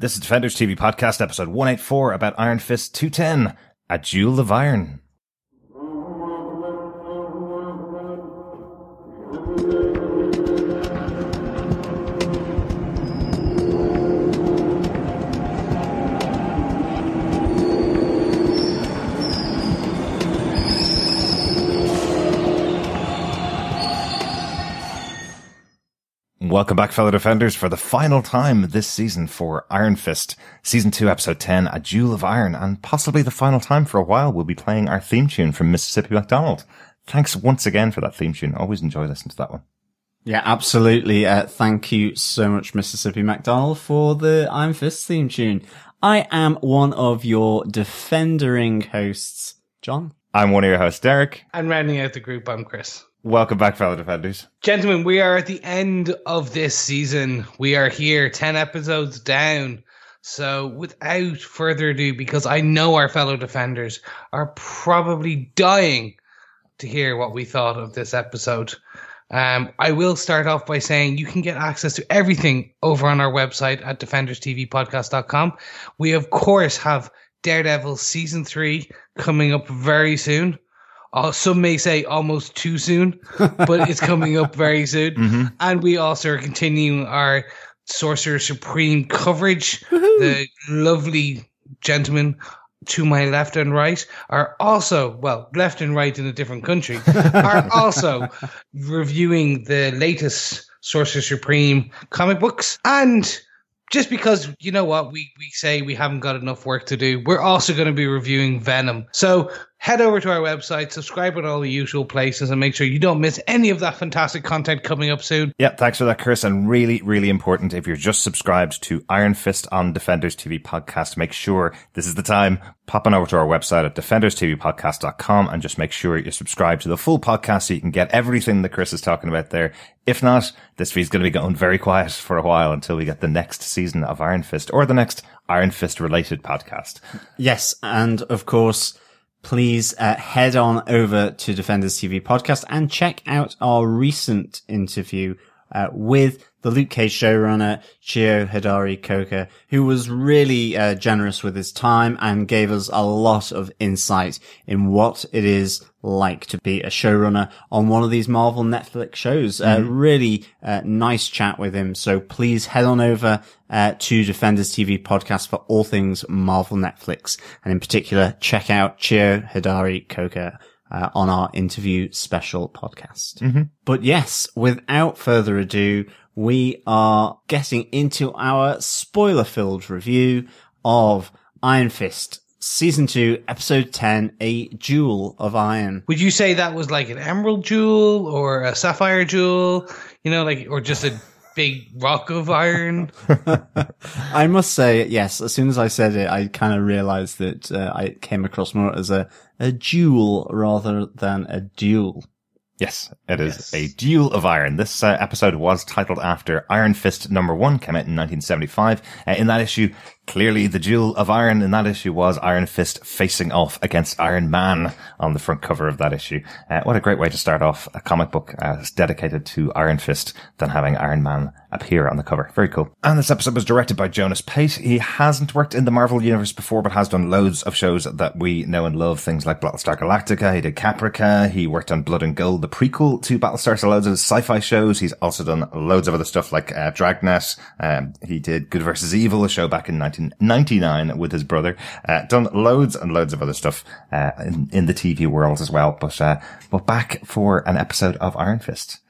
This is Defenders TV Podcast, episode 184 about Iron Fist 210, A Jewel of Iron. Welcome back, fellow defenders, for the final time this season for Iron Fist, season two, episode 10, A Duel of Iron, and possibly the final time for a while we'll be playing our theme tune from Mississippi McDonald. Thanks once again for that theme tune. Always enjoy listening to that one. Yeah, absolutely. Uh, thank you so much, Mississippi McDonald, for the Iron Fist theme tune. I am one of your defendering hosts, John. I'm one of your hosts, Derek. And rounding out the group, I'm Chris. Welcome back, fellow defenders. Gentlemen, we are at the end of this season. We are here, 10 episodes down. So, without further ado, because I know our fellow defenders are probably dying to hear what we thought of this episode, um, I will start off by saying you can get access to everything over on our website at defenderstvpodcast.com. We, of course, have Daredevil season three coming up very soon. Uh, some may say almost too soon, but it's coming up very soon. Mm-hmm. And we also are continuing our Sorcerer Supreme coverage. The lovely gentlemen to my left and right are also, well, left and right in a different country, are also reviewing the latest Sorcerer Supreme comic books. And just because you know what we, we say we haven't got enough work to do, we're also going to be reviewing Venom. So head over to our website, subscribe at all the usual places, and make sure you don't miss any of that fantastic content coming up soon. Yep, thanks for that, Chris. And really, really important, if you're just subscribed to Iron Fist on Defenders TV podcast, make sure this is the time. Pop on over to our website at defenderstvpodcast.com and just make sure you subscribe to the full podcast so you can get everything that Chris is talking about there. If not, this feed's going to be going very quiet for a while until we get the next season of Iron Fist or the next Iron Fist related podcast. Yes, and of course, please uh, head on over to Defenders TV podcast and check out our recent interview uh, with the Luke Cage showrunner Cheo Hodari Coker, who was really uh, generous with his time and gave us a lot of insight in what it is like to be a showrunner on one of these Marvel Netflix shows. Uh, really uh, nice chat with him. So please head on over uh, to Defenders TV podcast for all things Marvel Netflix, and in particular, check out Cheo Hodari Coker. Uh, on our interview special podcast. But yes, without further ado, we are getting into our spoiler filled review of Iron Fist, season two, episode 10, A Jewel of Iron. Would you say that was like an emerald jewel or a sapphire jewel? You know, like, or just a big rock of iron? I must say, yes, as soon as I said it, I kind of realized that uh, I came across more as a, a jewel rather than a duel. Yes, it is Yes. a duel of iron. This uh, episode was titled after Iron Fist number one, came out in 1975. Uh, in that issue, clearly the jewel of iron in that issue was Iron Fist facing off against Iron Man on the front cover of that issue. Uh, what a great way to start off a comic book uh, dedicated to Iron Fist than having Iron Man appear on the cover. Very cool. And this episode was directed by Jonas Pate. He hasn't worked in the Marvel universe before, but has done loads of shows that we know and love. Things like Battlestar Galactica. He did Caprica. He worked on Blood and Gold, the prequel to Battlestar. So loads of sci-fi shows. He's also done loads of other stuff like uh, Dragnet. Um, he did Good versus Evil, a show back in 1999 with his brother. Uh, done loads and loads of other stuff uh, in, in the TV world as well. But uh, but back for an episode of Iron Fist.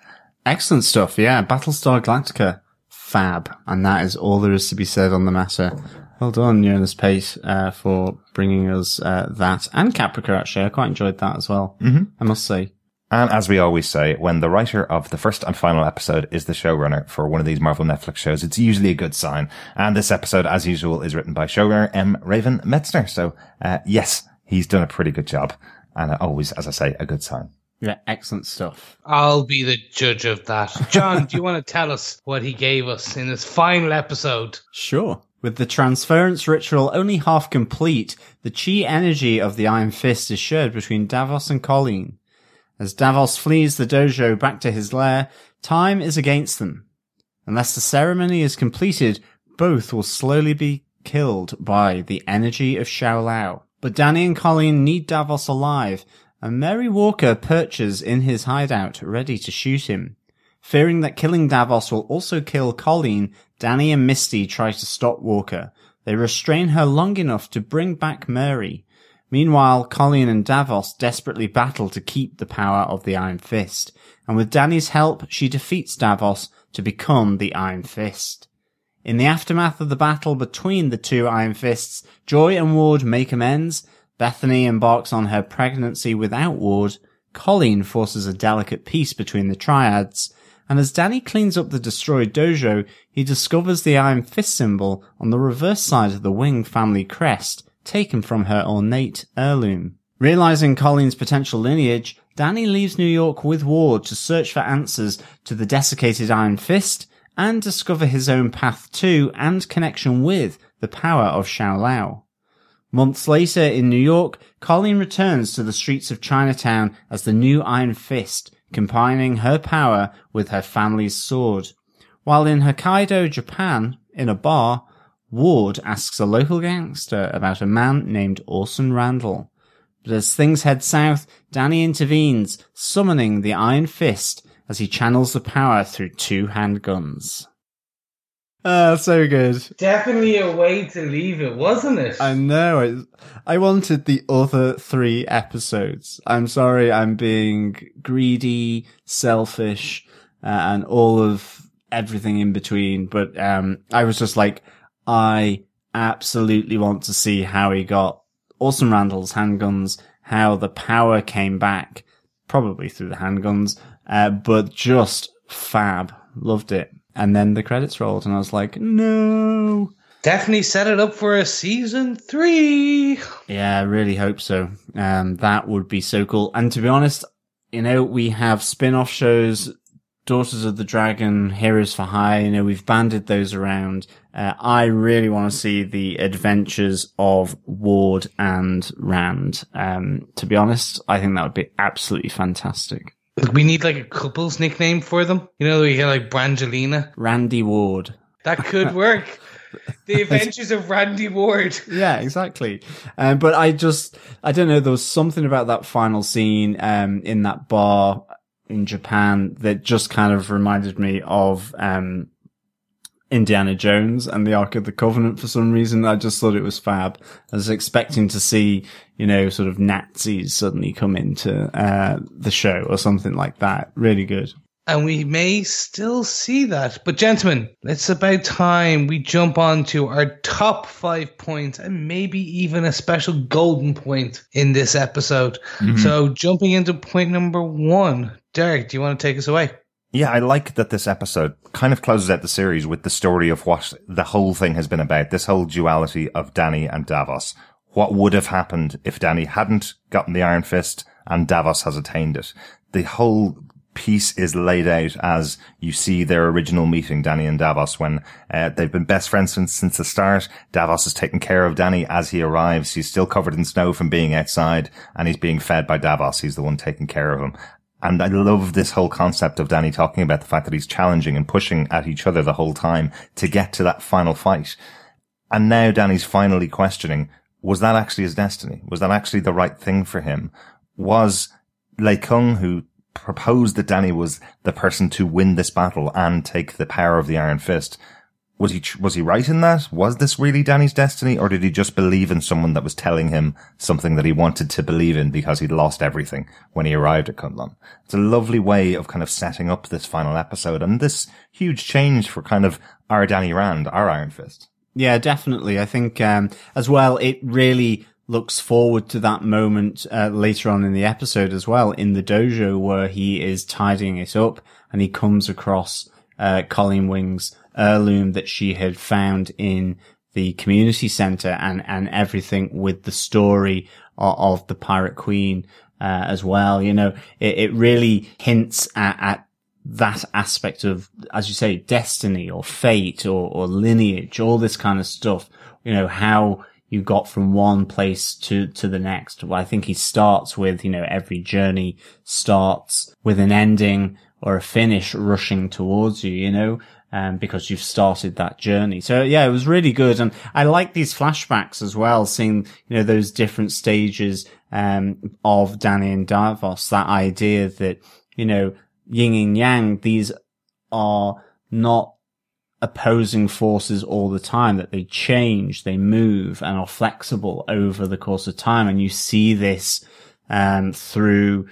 Excellent stuff, yeah. Battlestar Galactica, fab. And that is all there is to be said on the matter. Well done, Jonas Pate, uh, for bringing us uh, that. And Caprica, actually. I quite enjoyed that as well, mm-hmm. I must say. And as we always say, when the writer of the first and final episode is the showrunner for one of these Marvel Netflix shows, it's usually a good sign. And this episode, as usual, is written by showrunner M. Raven Metzner. So, uh, yes, he's done a pretty good job. And uh, always, as I say, a good sign. Yeah, excellent stuff. I'll be the judge of that. John, do you want to tell us what he gave us in his final episode? Sure. With the transference ritual only half complete, the chi energy of the Iron Fist is shared between Davos and Colleen. As Davos flees the dojo back to his lair, time is against them. Unless the ceremony is completed, both will slowly be killed by the energy of Shou-Lao. But Danny and Colleen need Davos alive, and Mary Walker perches in his hideout, ready to shoot him. Fearing that killing Davos will also kill Colleen, Danny and Misty try to stop Walker. They restrain her long enough to bring back Mary. Meanwhile, Colleen and Davos desperately battle to keep the power of the Iron Fist, and with Danny's help, she defeats Davos to become the Iron Fist. In the aftermath of the battle between the two Iron Fists, Joy and Ward make amends, Bethany embarks on her pregnancy without Ward, Colleen forces a delicate peace between the triads, and as Danny cleans up the destroyed dojo, he discovers the Iron Fist symbol on the reverse side of the Wing family crest, taken from her ornate heirloom. Realizing Colleen's potential lineage, Danny leaves New York with Ward to search for answers to the desiccated Iron Fist and discover his own path to and connection with the power of Shou-Lao. Months later in New York, Colleen returns to the streets of Chinatown as the new Iron Fist, combining her power with her family's sword. While in Hokkaido, Japan, in a bar, Ward asks a local gangster about a man named Orson Randall. But as things head south, Danny intervenes, summoning the Iron Fist as he channels the power through two handguns. Ah, so good. Definitely a way to leave it, wasn't it? I know. I, I wanted the other three episodes. I'm sorry, I'm being greedy, selfish, uh, and all of everything in between. But um, I was just like, I absolutely want to see how he got Orson Randall's handguns, how the power came back, probably through the handguns, uh, but just fab. Loved it. And then the credits rolled, and I was like, no. Definitely set it up for a season three. Yeah, I really hope so. Um, that would be so cool. And to be honest, you know, we have spin off shows, Daughters of the Dragon, Heroes for Hire, you know, we've banded those around. Uh, I really want to see the adventures of Ward and Rand. Um, to be honest, I think that would be absolutely fantastic. We need like a couple's nickname for them. You know, we get like Brangelina. Randy Ward. That could work. the Adventures of Randy Ward. Yeah, exactly. Um, but I just, I don't know, there was something about that final scene, um, in that bar in Japan that just kind of reminded me of, um, Indiana Jones and the Ark of the Covenant for some reason. I just thought it was fab. I was expecting to see, you know, sort of Nazis suddenly come into, uh, the show or something like that. Really good. And we may still see that. But gentlemen, it's about time we jump on to our top five points and maybe even a special golden point in this episode. Mm-hmm. So jumping into point number one, Derek, do you want to take us away? Yeah, I like that this episode kind of closes out the series with the story of what the whole thing has been about. This whole duality of Danny and Davos. What would have happened if Danny hadn't gotten the Iron Fist and Davos has attained it? The whole piece is laid out as you see their original meeting, Danny and Davos, when uh, they've been best friends since, since the start. Davos is taking care of Danny as he arrives. He's still covered in snow from being outside and he's being fed by Davos. He's the one taking care of him. And I love this whole concept of Danny talking about the fact that he's challenging and pushing at each other the whole time to get to that final fight. And now Danny's finally questioning, was that actually his destiny? Was that actually the right thing for him? Was Lei Kung, who proposed that Danny was the person to win this battle and take the power of the Iron Fist, was he was he right in that? Was this really Danny's destiny, or did he just believe in someone that was telling him something that he wanted to believe in because he'd lost everything when he arrived at Kunlun? It's a lovely way of kind of setting up this final episode and this huge change for kind of our Danny Rand, our Iron Fist. Yeah, definitely. I think um, as well, it really looks forward to that moment uh, later on in the episode as well in the dojo where he is tidying it up and he comes across uh, Colleen Wing's heirloom that she had found in the community center and, and everything with the story of, of the pirate queen, uh, as well. You know, it, it really hints at, at that aspect of, as you say, destiny or fate or, or lineage, all this kind of stuff. You know, how you got from one place to, to the next. Well, I think he starts with, you know, every journey starts with an ending or a finish rushing towards you, you know, um, because you've started that journey. So yeah, it was really good. And I like these flashbacks as well, seeing, you know, those different stages, um, of Danny and Davos, that idea that, you know, yin and yang, these are not opposing forces all the time, that they change, they move and are flexible over the course of time. And you see this, um, through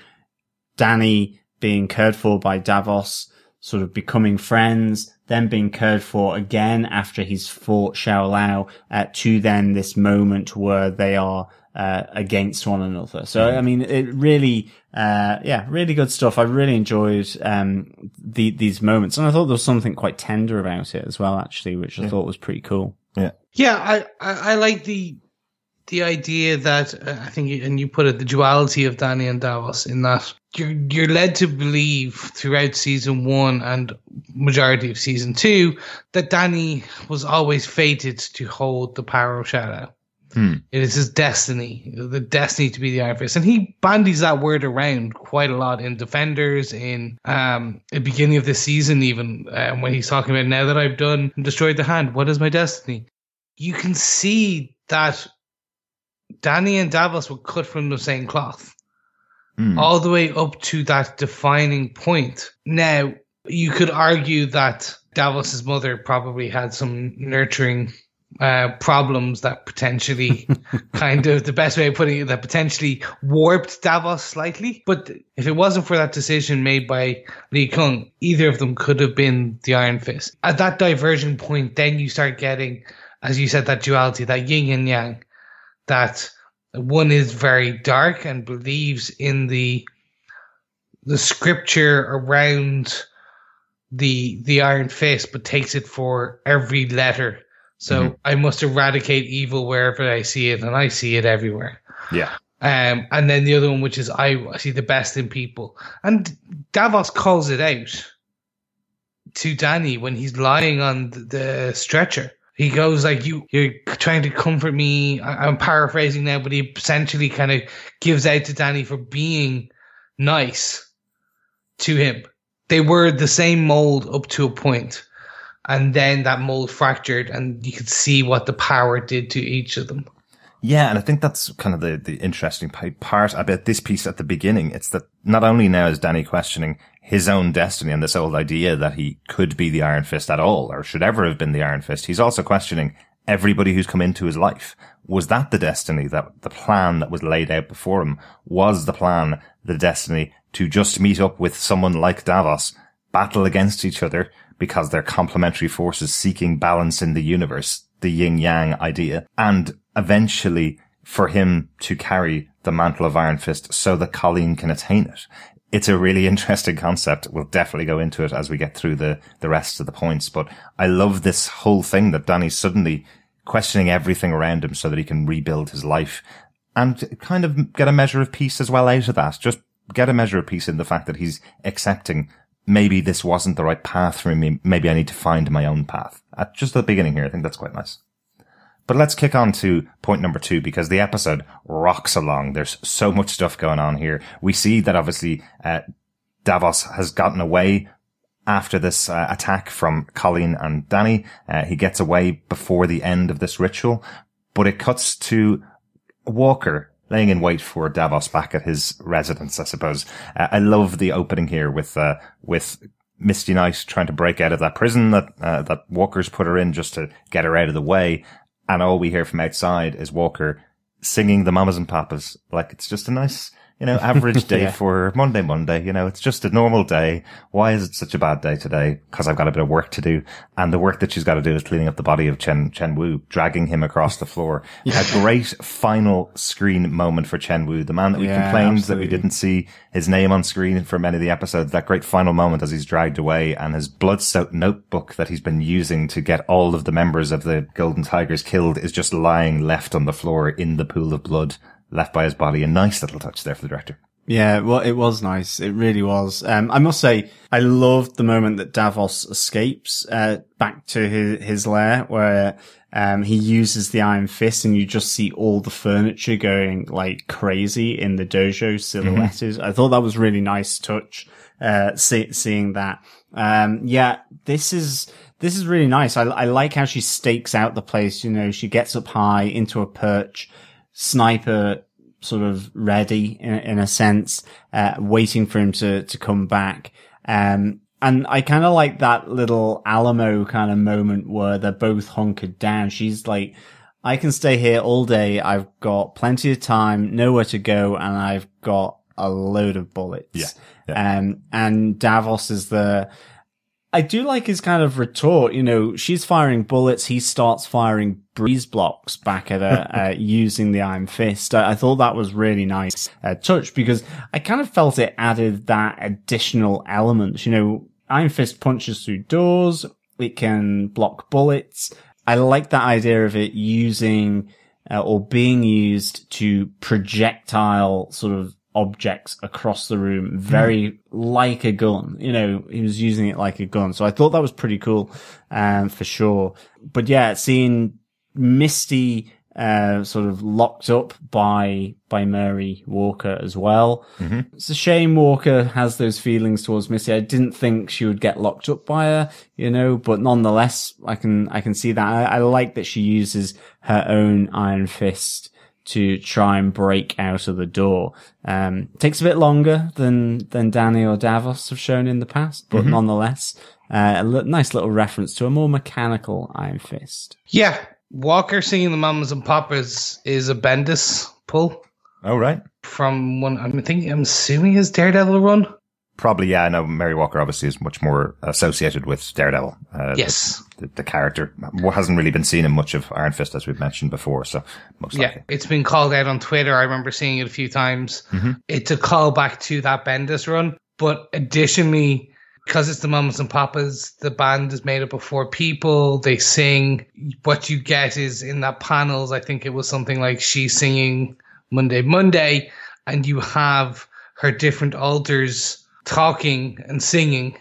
Danny being cared for by Davos, sort of becoming friends, then being cared for again after he's fought Shou Lao, uh, to then this moment where they are uh, against one another. So, I mean, it really, uh, yeah, really good stuff. I really enjoyed, um, the, these moments. And I thought there was something quite tender about it as well, actually, which I yeah. thought was pretty cool. Yeah. Yeah. I, I, I like the, the idea that uh, I think, and you put it, the duality of Danny and Davos in that you're you're led to believe throughout season one and majority of season two that Danny was always fated to hold the power of Shou-Lao. Hmm. It is his destiny, the destiny to be the Iron Fist, and he bandies that word around quite a lot in Defenders, in um, the beginning of the season, even um, when he's talking about now that I've done and destroyed the hand, what is my destiny? You can see that Danny and Davos were cut from the same cloth, mm. all the way up to that defining point. Now, you could argue that Davos's mother probably had some nurturing uh, problems that potentially kind of the best way of putting it that potentially warped Davos slightly. But if it wasn't for that decision made by Lei Kung, either of them could have been the Iron Fist. At that diversion point, then you start getting, as you said, that duality, that yin and yang, that one is very dark and believes in the the scripture around the the Iron Fist, but takes it for every letter so mm-hmm. I must eradicate evil wherever I see it, and I see it everywhere. Yeah. Um, and then the other one, which is I see the best in people, and Davos calls it out to Danny when he's lying on the stretcher. He goes like, "You, you're trying to comfort me." I'm paraphrasing now, but he essentially kind of gives out to Danny for being nice to him. They were the same mold up to a point and then that mold fractured and you could see what the power did to each of them. Yeah, and I think that's kind of the, the interesting part about this piece at the beginning. It's that not only now is Danny questioning his own destiny and this old idea that he could be the Iron Fist at all or should ever have been the Iron Fist, he's also questioning everybody who's come into his life. Was that the destiny that the plan that was laid out before him? Was the plan the destiny to just meet up with someone like Davos, battle against each other, because they're complementary forces seeking balance in the universe, the yin yang idea, and eventually for him to carry the mantle of Iron Fist so that Colleen can attain it. It's a really interesting concept. We'll definitely go into it as we get through the, the rest of the points, but I love this whole thing that Danny's suddenly questioning everything around him so that he can rebuild his life and kind of get a measure of peace as well out of that. Just get a measure of peace in the fact that he's accepting maybe this wasn't the right path for me. Maybe I need to find my own path. At just the beginning here, I think that's quite nice. But let's kick on to point number two because the episode rocks along. There's so much stuff going on here. We see that obviously uh, Davos has gotten away after this uh, attack from Colleen and Danny. Uh, he gets away before the end of this ritual, but it cuts to Walker laying in wait for Davos back at his residence, I suppose. Uh, I love the opening here with, uh, with Misty Knight trying to break out of that prison that, uh, that Walker's put her in just to get her out of the way. And all we hear from outside is Walker singing the mamas and papas. Like it's just a nice, you know, average day yeah. for Monday, Monday. You know, it's just a normal day. Why is it such a bad day today? Because I've got a bit of work to do. And the work that she's got to do is cleaning up the body of Chen, Chen Wu, dragging him across the floor. yeah. A great final screen moment for Chen Wu, the man that we yeah, complained absolutely. that we didn't see his name on screen for many of the episodes. That great final moment as he's dragged away and his blood soaked notebook that he's been using to get all of the members of the Golden Tigers killed is just lying left on the floor in the pool of blood left by his body. A nice little touch there for the director. Yeah, well, it was nice. It really was. Um, I must say, I loved the moment that Davos escapes, uh, back to his, his lair where, um, he uses the Iron Fist and you just see all the furniture going like crazy in the dojo silhouetted. Mm-hmm. I thought that was really nice touch. uh, see, seeing that. Um, yeah, this is, this is really nice. I, I like how she stakes out the place. You know, she gets up high into a perch, sniper sort of ready in, in a sense, uh, waiting for him to, to come back. Um, and I kind of like that little Alamo kind of moment where they're both hunkered down. She's like, I can stay here all day. I've got plenty of time, nowhere to go, and I've got a load of bullets. Yeah. yeah. Um, and Davos is the, I do like his kind of retort. You know, she's firing bullets. He starts firing breeze blocks back at her, uh, using the Iron Fist. I, I, thought that was really nice uh, touch because I kind of felt it added that additional element. You know, Iron Fist punches through doors. It can block bullets. I like that idea of it using uh, or being used to projectile sort of objects across the room, very mm. like a gun. You know, he was using it like a gun. So I thought that was pretty cool, um, for sure. But yeah, seeing Misty, uh, sort of locked up by, by Mary Walker as well. Mm-hmm. It's a shame Walker has those feelings towards Misty. I didn't think she would get locked up by her, you know, but nonetheless, I can, I can see that. I, I like that she uses her own Iron Fist to try and break out of the door. Um, takes a bit longer than, than Danny or Davos have shown in the past, but mm-hmm. nonetheless, uh, a l- nice little reference to a more mechanical Iron Fist. Yeah. Walker singing the Mamas and Papas is a Bendis pull. Oh, right. From one, I'm thinking, I'm assuming his Daredevil run. Probably, yeah. I know Mary Walker obviously is much more associated with Daredevil. Uh, yes. The, the, the, character hasn't really been seen in much of Iron Fist, as we've mentioned before. So, most yeah, likely. it's been called out on Twitter. I remember seeing it a few times. Mm-hmm. It's a callback to that Bendis run. But additionally, because it's the Mamas and Papas, the band is made up of four people. They sing. What you get is in that panels, I think it was something like she's singing Monday, Monday, and you have her different alters talking and singing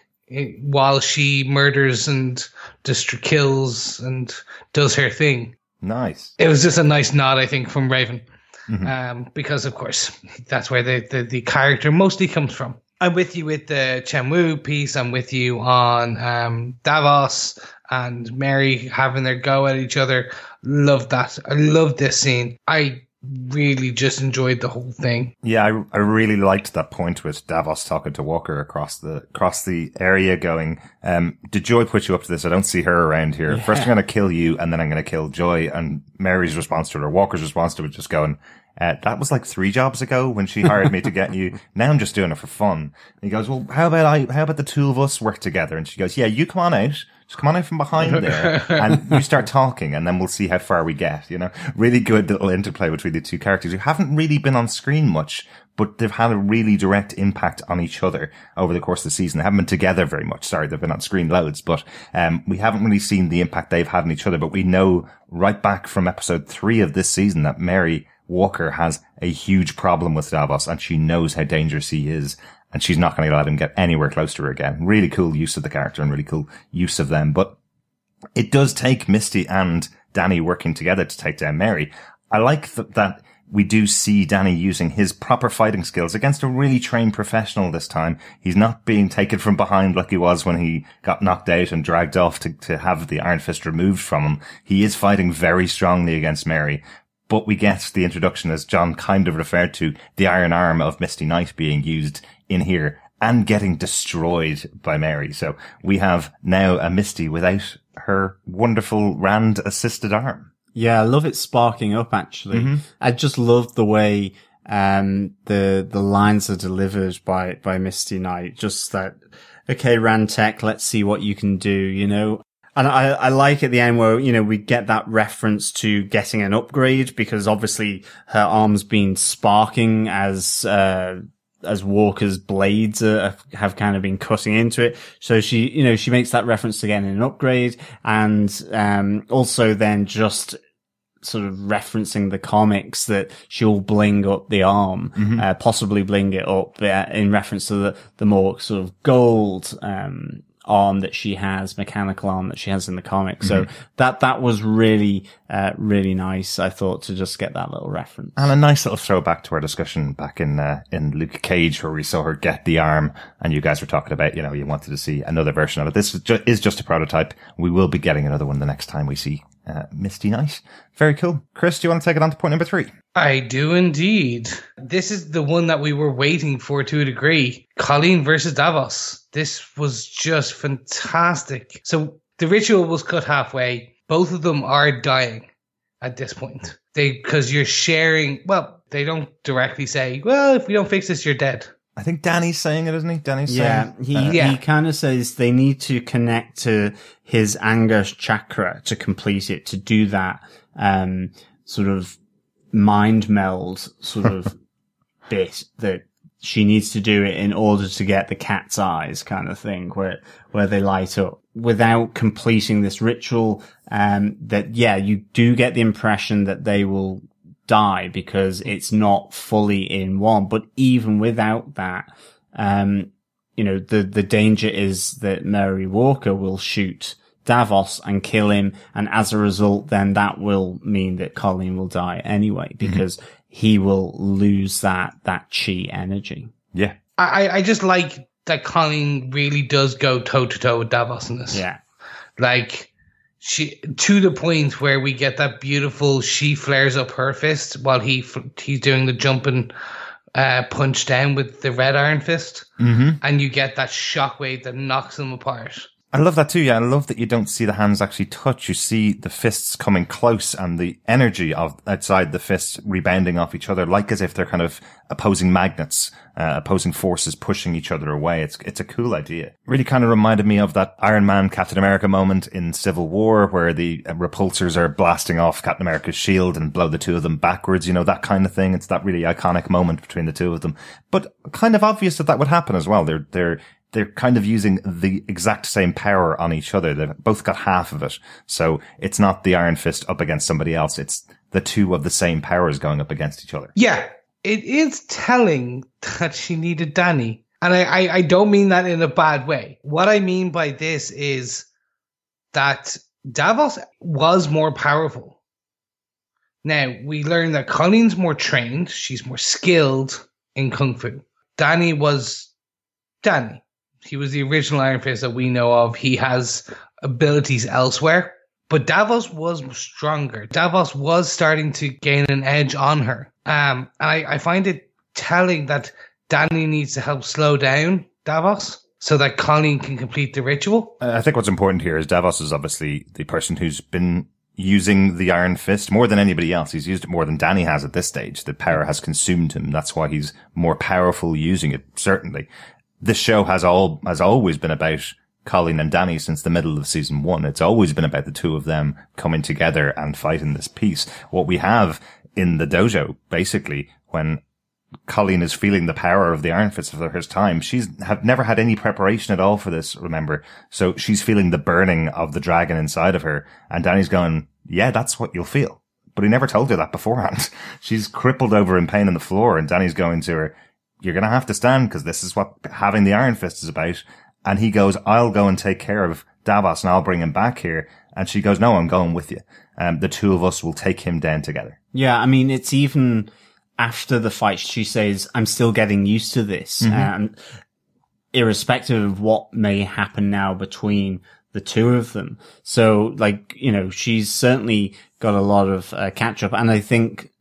while she murders and just kills and does her thing. Nice. It was just a nice nod, I think, from Raven, mm-hmm. um, because of course that's where the, the, the character mostly comes from. I'm with you with the Chen Wu piece. I'm with you on um, Davos and Mary having their go at each other. Love that. I love this scene. I really just enjoyed the whole thing. Yeah, I, I really liked that point with Davos talking to Walker across the across the area, going, um, "Did Joy put you up to this? I don't see her around here. Yeah. First, I'm going to kill you, and then I'm going to kill Joy." And Mary's response to it, or Walker's response to it, just going, uh, "That was like three jobs ago when she hired me to get you. Now I'm just doing it for fun." And he goes, "Well, how about I? How about the two of us work together?" And she goes, "Yeah, you come on out." Just come on in from behind there and you start talking and then we'll see how far we get, you know? Really good little interplay between the two characters who haven't really been on screen much, but they've had a really direct impact on each other over the course of the season. They haven't been together very much. Sorry, they've been on screen loads, but, um, we haven't really seen the impact they've had on each other, but we know right back from episode three of this season that Mary Walker has a huge problem with Davos and she knows how dangerous he is and she's not going to let him get anywhere close to her again. Really cool use of the character and really cool use of them. But it does take Misty and Danny working together to take down Mary. I like th- that we do see Danny using his proper fighting skills against a really trained professional this time. He's not being taken from behind like he was when he got knocked out and dragged off to, to have the Iron Fist removed from him. He is fighting very strongly against Mary, but we get the introduction, as John kind of referred to, the iron arm of Misty Knight being used in here and getting destroyed by Mary. So we have now a Misty without her wonderful Rand assisted arm. Yeah, I love it sparking up actually. Mm-hmm. I just love the way um the the lines are delivered by by Misty Knight. Just that okay, Rand Tech, let's see what you can do, you know. And I, I like at the end where, you know, we get that reference to getting an upgrade because obviously her arm's been sparking as, uh, as Walker's blades uh, have kind of been cutting into it. So she, you know, she makes that reference to getting an upgrade and, um, also then just sort of referencing the comics that she'll bling up the arm, mm-hmm. uh, possibly bling it up uh, in reference to the, the more sort of gold, um, arm that she has, mechanical arm that she has in the comic. So that, that was really, uh, really nice. I thought to just get that little reference. And a nice little throwback to our discussion back in uh, in Luke Cage, where we saw her get the arm, and you guys were talking about, you know, you wanted to see another version of it. This is, ju- is just a prototype. We will be getting another one the next time we see uh, Misty Knight. Very cool. Chris, do you want to take it on to point number three? I do indeed. This is the one that we were waiting for to a degree. Colleen versus Davos. This was just fantastic. So the ritual was cut halfway. Both of them are dying at this point. They because you're sharing. Well, they don't directly say, "Well, if we don't fix this, you're dead." I think Danny's saying it, isn't he? Danny's Yeah, saying. he uh, Yeah. he kind of says they need to connect to his anger chakra to complete it. To do that, um, sort of mind meld sort of bit that she needs to do it in order to get the cat's eyes, kind of thing, where where they light up without completing this ritual. Um, that yeah, you do get the impression that they will die because it's not fully in one. But even without that, um, you know, the, the danger is that Mary Walker will shoot Davos and kill him. And as a result, then that will mean that Colleen will die anyway, because he will lose that, that chi energy. yeah. I I- I just like that Colleen really does go toe to toe with Davos in this. Yeah. like she to the point where we get that beautiful she flares up her fist while he he's doing the jumping uh punch down with the red iron fist Mm-hmm. and you get that shockwave that knocks them apart I love that too. Yeah, I love that you don't see the hands actually touch. You see the fists coming close and the energy of outside the fists rebounding off each other, like as if they're kind of opposing magnets, uh, opposing forces pushing each other away. It's it's a cool idea. Really kind of reminded me of that Iron Man Captain America moment in Civil War where the uh, repulsors are blasting off Captain America's shield and blow the two of them backwards. You know that kind of thing. It's that really iconic moment between the two of them, but kind of obvious that that would happen as well. They're they're they're kind of using the exact same power on each other. They've both got half of it. So it's not the Iron Fist up against somebody else. It's the two of the same powers going up against each other. yeah it is telling that she needed danny and I, I i don't mean that in a bad way what i mean by this is that davos was more powerful Now, we learn that Colleen's more trained, she's more skilled in Kung Fu. Danny was Danny. He was the original Iron Fist that we know of. He has abilities elsewhere. But Davos was stronger. Davos was starting to gain an edge on her. Um, and I, I find it telling that Danny needs to help slow down Davos so that Colleen can complete the ritual. I think what's important here is Davos is obviously the person who's been using the Iron Fist more than anybody else. He's used it more than Danny has at this stage. The power has consumed him. That's why he's more powerful using it, certainly. This show has all, has always been about Colleen and Danny since the middle of season one. It's always been about the two of them coming together and fighting this piece. What we have in the dojo, basically, when Colleen is feeling the power of the Iron Fist for the first time. She's have never had any preparation at all for this, remember? So she's feeling the burning of the dragon inside of her. And Danny's going, yeah, that's what you'll feel. But he never told her that beforehand. She's crippled over in pain on the floor and Danny's going to her, you're going to have to stand because this is what having the Iron Fist is about. And he goes, I'll go and take care of Davos and I'll bring him back here. And she goes, no, I'm going with you. Um, the two of us will take him down together. Yeah, I mean, it's even after the fight, she says, I'm still getting used to this. And irrespective of what may happen now between the two of them. So, like, you know, she's certainly got a lot of uh, catch up. And I think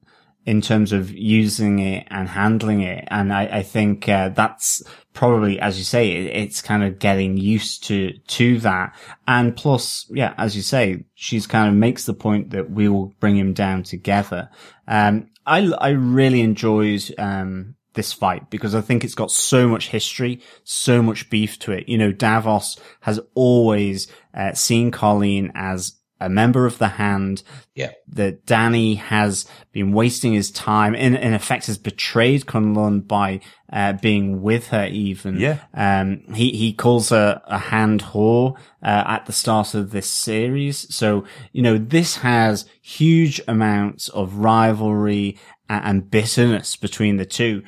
in terms of using it and handling it, and I, I think uh, that's probably, as you say, it, it's kind of getting used to to that. And plus, yeah, as you say, she's kind of makes the point that we will bring him down together. Um, I I really enjoyed um this fight because I think it's got so much history, so much beef to it. You know, Davos has always uh, seen Colleen as a member of the hand Yeah. that Danny has been wasting his time in, in effect has betrayed Kunlun by, uh, being with her even. Yeah. Um, he, he calls her a hand whore, uh, at the start of this series. So, you know, this has huge amounts of rivalry and, and bitterness between the two.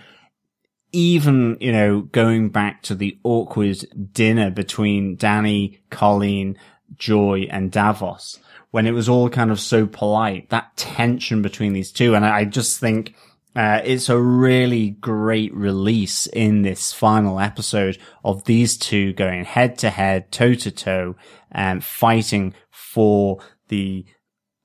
even, you know, going back to the awkward dinner between Danny, Colleen, Joy and Davos, when it was all kind of so polite, that tension between these two. And I, just think, uh, it's a really great release in this final episode of these two going head to head, toe to toe, and fighting for the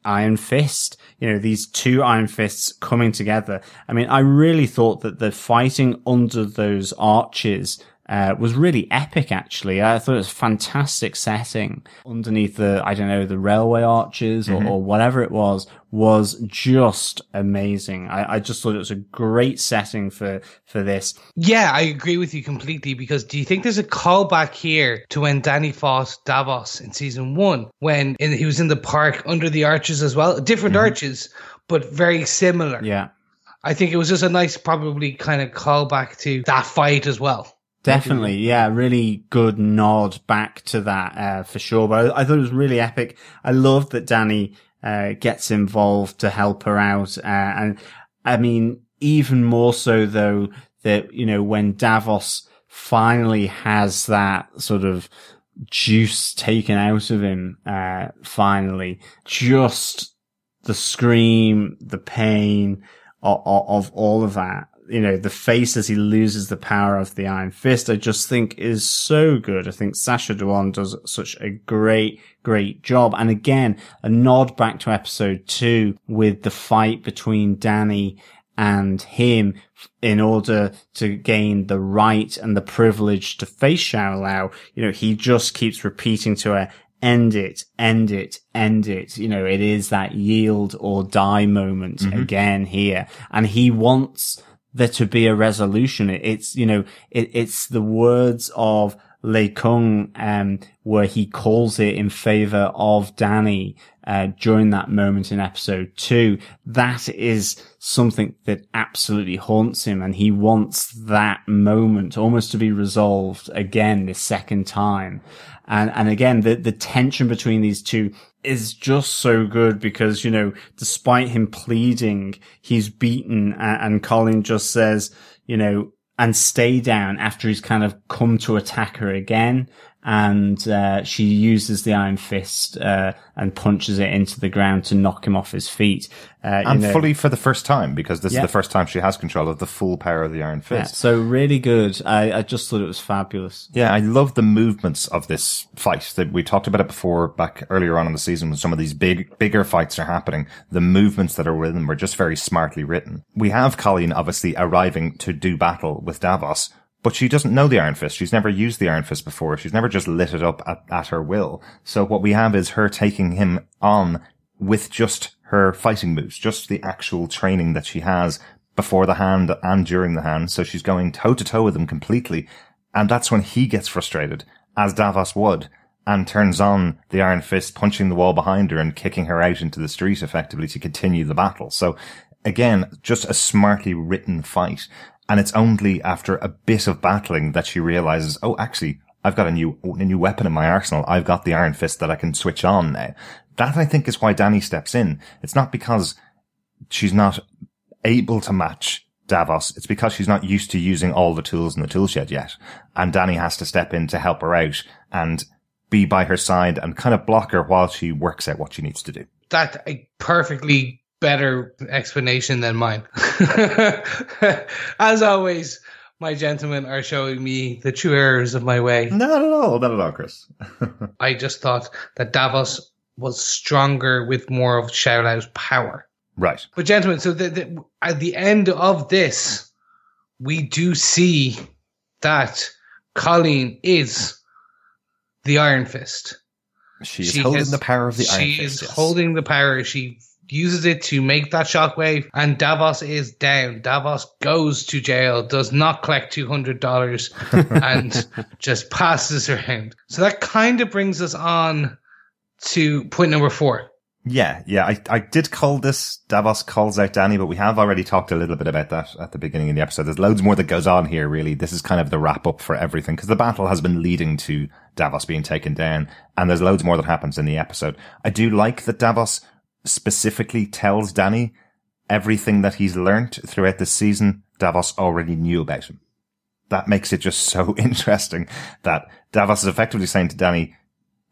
Iron Fist. You know, these two Iron Fists coming together. I mean, I really thought that the fighting under those arches uh, was really epic, actually. I thought it was a fantastic setting underneath the, I don't know, the railway arches or, mm-hmm. or whatever it was, was just amazing. I, I, just thought it was a great setting for, for this. Yeah, I agree with you completely because do you think there's a callback here to when Danny fought Davos in season one when in, he was in the park under the arches as well? Different mm-hmm. arches, but very similar. Yeah. I think it was just a nice, probably kind of callback to that fight as well. Definitely, yeah, really good nod back to that uh, for sure. But I, I, thought it was really epic. I love that Danny uh, gets involved to help her out, uh, and I mean, even more so though that you know when Davos finally has that sort of juice taken out of him, uh, finally, just the scream, the pain of, of all of that you know, the face as he loses the power of the Iron Fist, I just think is so good. I think Sacha Dhawan does such a great, great job. And again, a nod back to episode two with the fight between Danny and him in order to gain the right and the privilege to face Shou-Lao. You know, he just keeps repeating to her, end it, end it, end it. You know, it is that yield or die moment mm-hmm. again here. And he wants there to be a resolution. It's, you know, it, it's the words of Lei Kung, um, where he calls it in favor of Danny, uh, during that moment in episode two. That is something that absolutely haunts him and he wants that moment almost to be resolved again this second time. And, and again, the, the tension between these two is just so good because, you know, despite him pleading, he's beaten and, and Colleen just says, you know, and stay down after he's kind of come to attack her again and uh, she uses the iron fist uh, and punches it into the ground to knock him off his feet. Uh, and fully for the first time, because this yeah. is the first time she has control of the full power of the iron fist. Yeah, so really good. I, I, just thought it was fabulous. Yeah, I love the movements of this fight. That we talked about it before back earlier on in the season when some of these big, bigger fights are happening. The movements that are within were just very smartly written. We have Colleen obviously arriving to do battle with Davos but she doesn't know the Iron Fist. She's never used the Iron Fist before. She's never just lit it up at, at her will. So what we have is her taking him on with just her fighting moves, just the actual training that she has before the hand and during the hand. So she's going toe to toe with him completely. And that's when he gets frustrated, as Davos would, and turns on the Iron Fist, punching the wall behind her and kicking her out into the street effectively to continue the battle. So again, just a smartly written fight. And it's only after a bit of battling that she realizes, oh, actually, I've got a new, a new weapon in my arsenal. I've got the Iron Fist that I can switch on now. That I think is why Danny steps in. It's not because she's not able to match Davos. It's because she's not used to using all the tools in the tool shed yet. And Danny has to step in to help her out and be by her side and kind of block her while she works out what she needs to do. That perfectly better explanation than mine. As always, my gentlemen are showing me the true errors of my way. Not at all, not at all, Chris. I just thought that Davos was stronger with more of Shou-Lao's power. Right. But gentlemen, so the, the, at the end of this, we do see that Colleen is the Iron Fist. She is she holding has, the power of the Iron Fist. She is yes. holding the power. She uses it to make that shockwave, and Davos is down. Davos goes to jail, does not collect two hundred dollars, and just passes around. So that kind of brings us on to point number four. Yeah, yeah, I, I did call this Davos calls out Danny, but we have already talked a little bit about that at the beginning of the episode. There's loads more that goes on here, really. This is kind of the wrap up for everything because the battle has been leading to Davos being taken down and there's loads more that happens in the episode. I do like that Davos specifically tells Danny everything that he's learnt throughout the season, Davos already knew about him. that makes it just so interesting that Davos is effectively saying to Danny,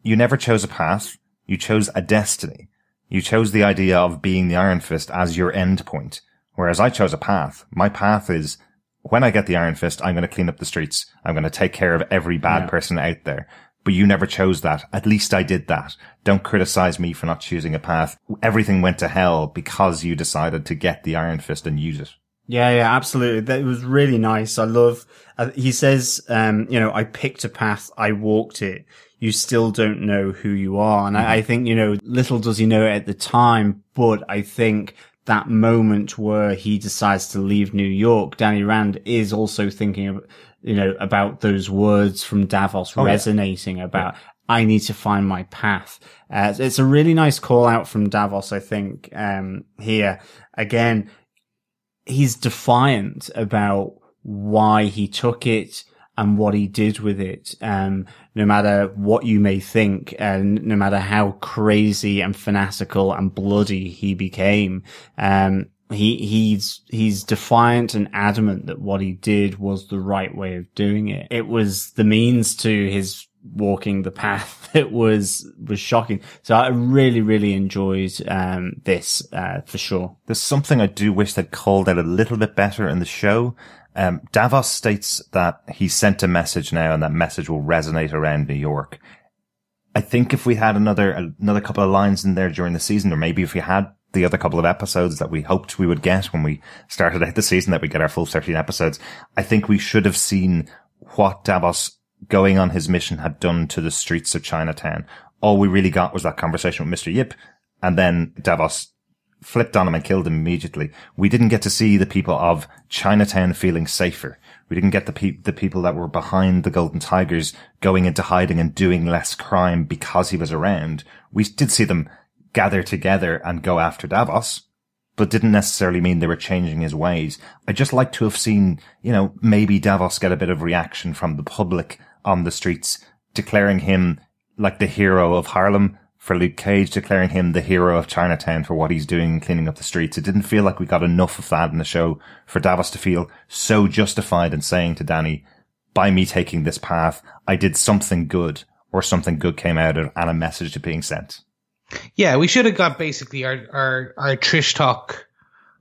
you never chose a path. You chose a destiny. You chose the idea of being the Iron Fist as your end point. Whereas I chose a path. My path is when I get the Iron Fist, I'm going to clean up the streets. I'm going to take care of every bad yeah. person out there. But you never chose that. At least I did that. Don't criticize me for not choosing a path. Everything went to hell because you decided to get the Iron Fist and use it. Yeah, yeah, absolutely. That was really nice. I love, uh, he says, um, you know, I picked a path, I walked it. You still don't know who you are. And mm-hmm. I, I think, you know, little does he know it at the time, but I think that moment where he decides to leave New York, Danny Rand is also thinking of, you know, about those words from Davos oh, resonating yeah. about, yeah. I need to find my path. Uh, it's a really nice call out from Davos, I think, um, here. Again, he's defiant about why he took it and what he did with it. Um, no matter what you may think and no matter how crazy and fanatical and bloody he became, um, he, he's, he's defiant and adamant that what he did was the right way of doing it. It was the means to his walking the path that was was shocking. So I really really enjoyed um, this uh, for sure. There's something I do wish they'd called out a little bit better in the show. Um, Davos states that he sent a message now, and that message will resonate around New York. I think if we had another another couple of lines in there during the season, or maybe if we had the other couple of episodes that we hoped we would get when we started out the season, that we get our full 13 episodes, I think we should have seen what Davos going on his mission had done to the streets of Chinatown. All we really got was that conversation with Mr. Yip and then Davos flipped on him and killed him immediately. We didn't get to see the people of Chinatown feeling safer. We didn't get the pe- the people that were behind the Golden Tigers going into hiding and doing less crime because he was around. We did see them gather together and go after Davos, but didn't necessarily mean they were changing his ways. I'd just like to have seen, you know, maybe Davos get a bit of reaction from the public on the streets, declaring him like the hero of Harlem for Luke Cage, declaring him the hero of Chinatown for what he's doing cleaning up the streets. It didn't feel like we got enough of that in the show for Davos to feel so justified in saying to Danny, by me taking this path, I did something good or something good came out of and a message to being sent. Yeah, we should have got basically our, our, our Trish talk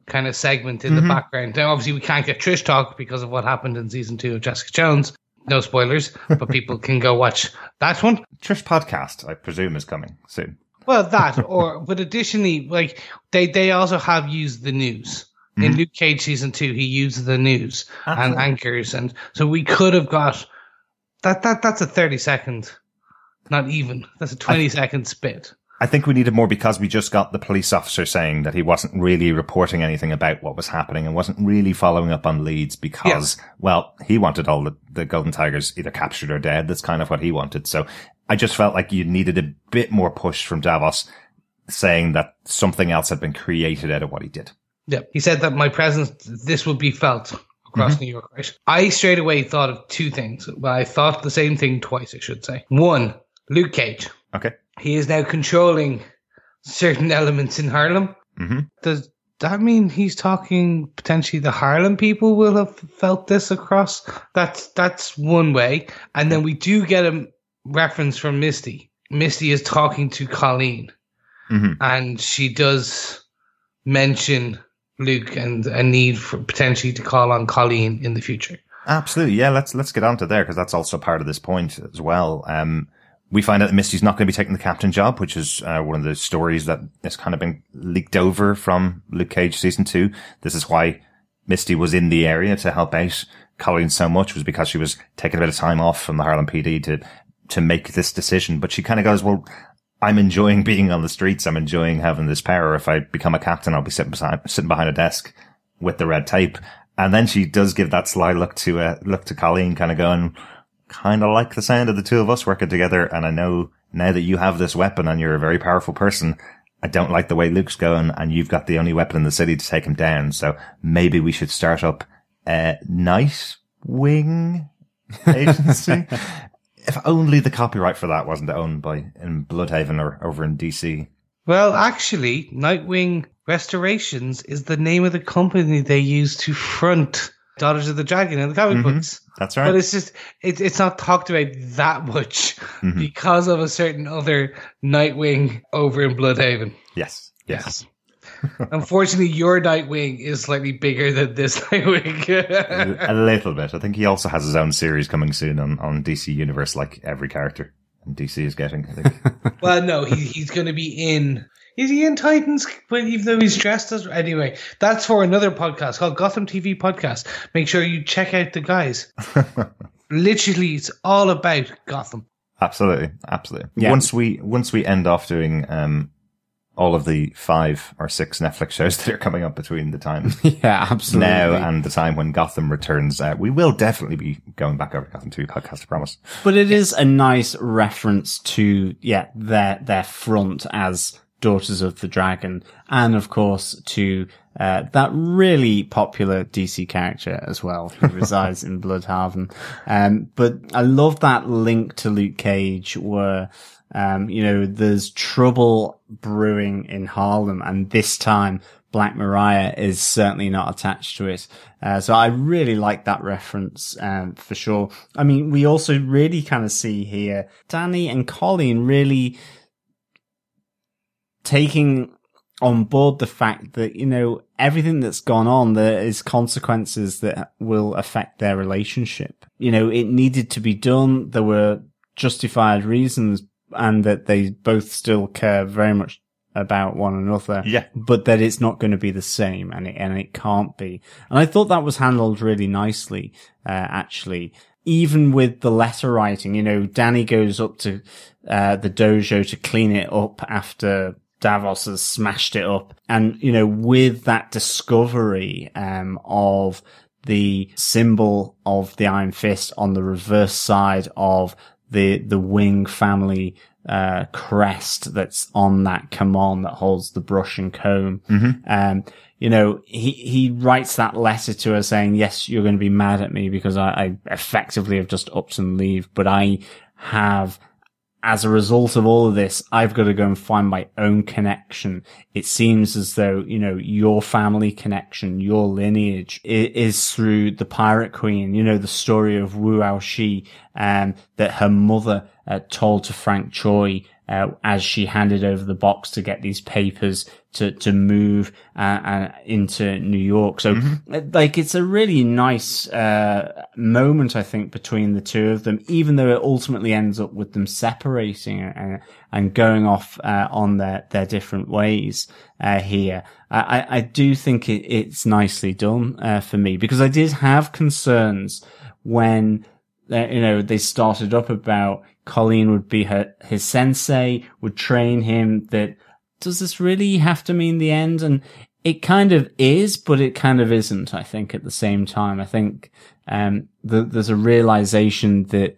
kind of segment in mm-hmm. the background. Now, obviously, we can't get Trish talk because of what happened in season two of Jessica Jones, no spoilers, but people can go watch that one. Trish podcast, I presume, is coming soon. Well, that or but additionally, like they they also have used the news. Mm-hmm. In Luke Cage season two, he used the news Absolutely. and anchors, and so we could have got that. That that's a thirty second, not even. That's a twenty I, second spit. I think we needed more because we just got the police officer saying that he wasn't really reporting anything about what was happening and wasn't really following up on leads because, yes. well, he wanted all the, the Golden Tigers either captured or dead. That's kind of what he wanted. So I just felt like you needed a bit more push from Davos saying that something else had been created out of what he did. Yeah. He said that my presence, this would be felt across mm-hmm. New York, right? I straight away thought of two things. Well, I thought the same thing twice, I should say. One, Luke Cage. Okay he is now controlling certain elements in Harlem. Mm-hmm. Does that mean he's talking potentially the Harlem people will have felt this across? That's that's one way, and then we do get a reference from Misty. Misty is talking to Colleen, mm-hmm. and she does mention Luke and a need for potentially to call on Colleen in the future. Absolutely, yeah. Let's let's get on to there because that's also part of this point as well. Um, we find out that Misty's not going to be taking the captain job, which is uh, one of the stories that has kind of been leaked over from Luke Cage season two. This is why Misty was in the area to help out Colleen so much was because she was taking a bit of time off from the Harlem PD to, to make this decision. But she kind of goes, well, I'm enjoying being on the streets. I'm enjoying having this power. If I become a captain, I'll be sitting beside, sitting behind a desk with the red tape. And then she does give that sly look to, uh, look to Colleen kind of going, kind of like the sound of the two of us working together. And I know now that you have this weapon and you're a very powerful person, I don't like the way Luke's going and you've got the only weapon in the city to take him down. So maybe we should start up a night wing agency. if only the copyright for that wasn't owned by in Blüdhaven or over in DC. Well, actually, Nightwing Restorations is the name of the company they use to front Daughters of the Dragon in the comic Mhm. books. That's right. But it's just it, it's not talked about that much Mhm. because of a certain other Nightwing over in Blüdhaven. yes. Yes. Unfortunately, your Nightwing is slightly bigger than this Nightwing. a little bit. I think he also has his own series coming soon on, on DC Universe, like every character DC is getting. I think. well, no, he, he's going to be in. Is he in Titans? But even though he's dressed as anyway, that's for another podcast called Gotham TV Podcast. Make sure you check out the guys. Literally, it's all about Gotham. absolutely, absolutely. Yeah. Once we once we end off doing um all of the five or six Netflix shows that are coming up between the time yeah, absolutely. now and the time when Gotham returns, uh, we will definitely be going back over to Gotham TV podcast. I promise. But it is a nice reference to, yeah, their, their front as Daughters of the Dragon. And of course to, uh, that really popular DC character as well, who resides in Blüdhaven. Um, but I love that link to Luke Cage where, um, you know, there's trouble brewing in Harlem and this time Black Mariah is certainly not attached to it. Uh, so I really like that reference, um, for sure. I mean, we also really kind of see here Danny and Colleen really taking on board the fact that, you know, everything that's gone on, there is consequences that will affect their relationship. You know, it needed to be done. There were justified reasons and that they both still care very much about one another Yeah. but that it's not going to be the same and it, and it can't be. And I thought that was handled really nicely, uh, actually. Even with the letter writing, you know, Danny goes up to, uh, the dojo to clean it up after Davos has smashed it up. And, you know, with that discovery, um, of the symbol of the Iron Fist on the reverse side of the, the Wing family, uh, crest that's on that command that holds the brush and comb. Um, you know, he, he writes that letter to her saying, yes, you're going to be mad at me because I, I effectively have just upped and leave, but I have as a result of all of this, I've got to go and find my own connection. It seems as though, you know, your family connection, your lineage is through the Pirate Queen, you know, the story of Wu Ao Shi, um, that her mother uh, told to Frank Choi, uh, as she handed over the box to get these papers to, to move, uh, uh, into New York. So, uh, like, it's a really nice, uh, moment, I think, between the two of them, even though it ultimately ends up with them separating and, and going off, uh, on their, their different ways, uh, here. I, I- do think it, it's nicely done, uh, for me because I did have concerns when, uh, you know, they started up about Colleen would be her, his sensei, would train him that does this really have to mean the end? And it kind of is, but it kind of isn't, I think, at the same time. I think, um, the, there's a realization that,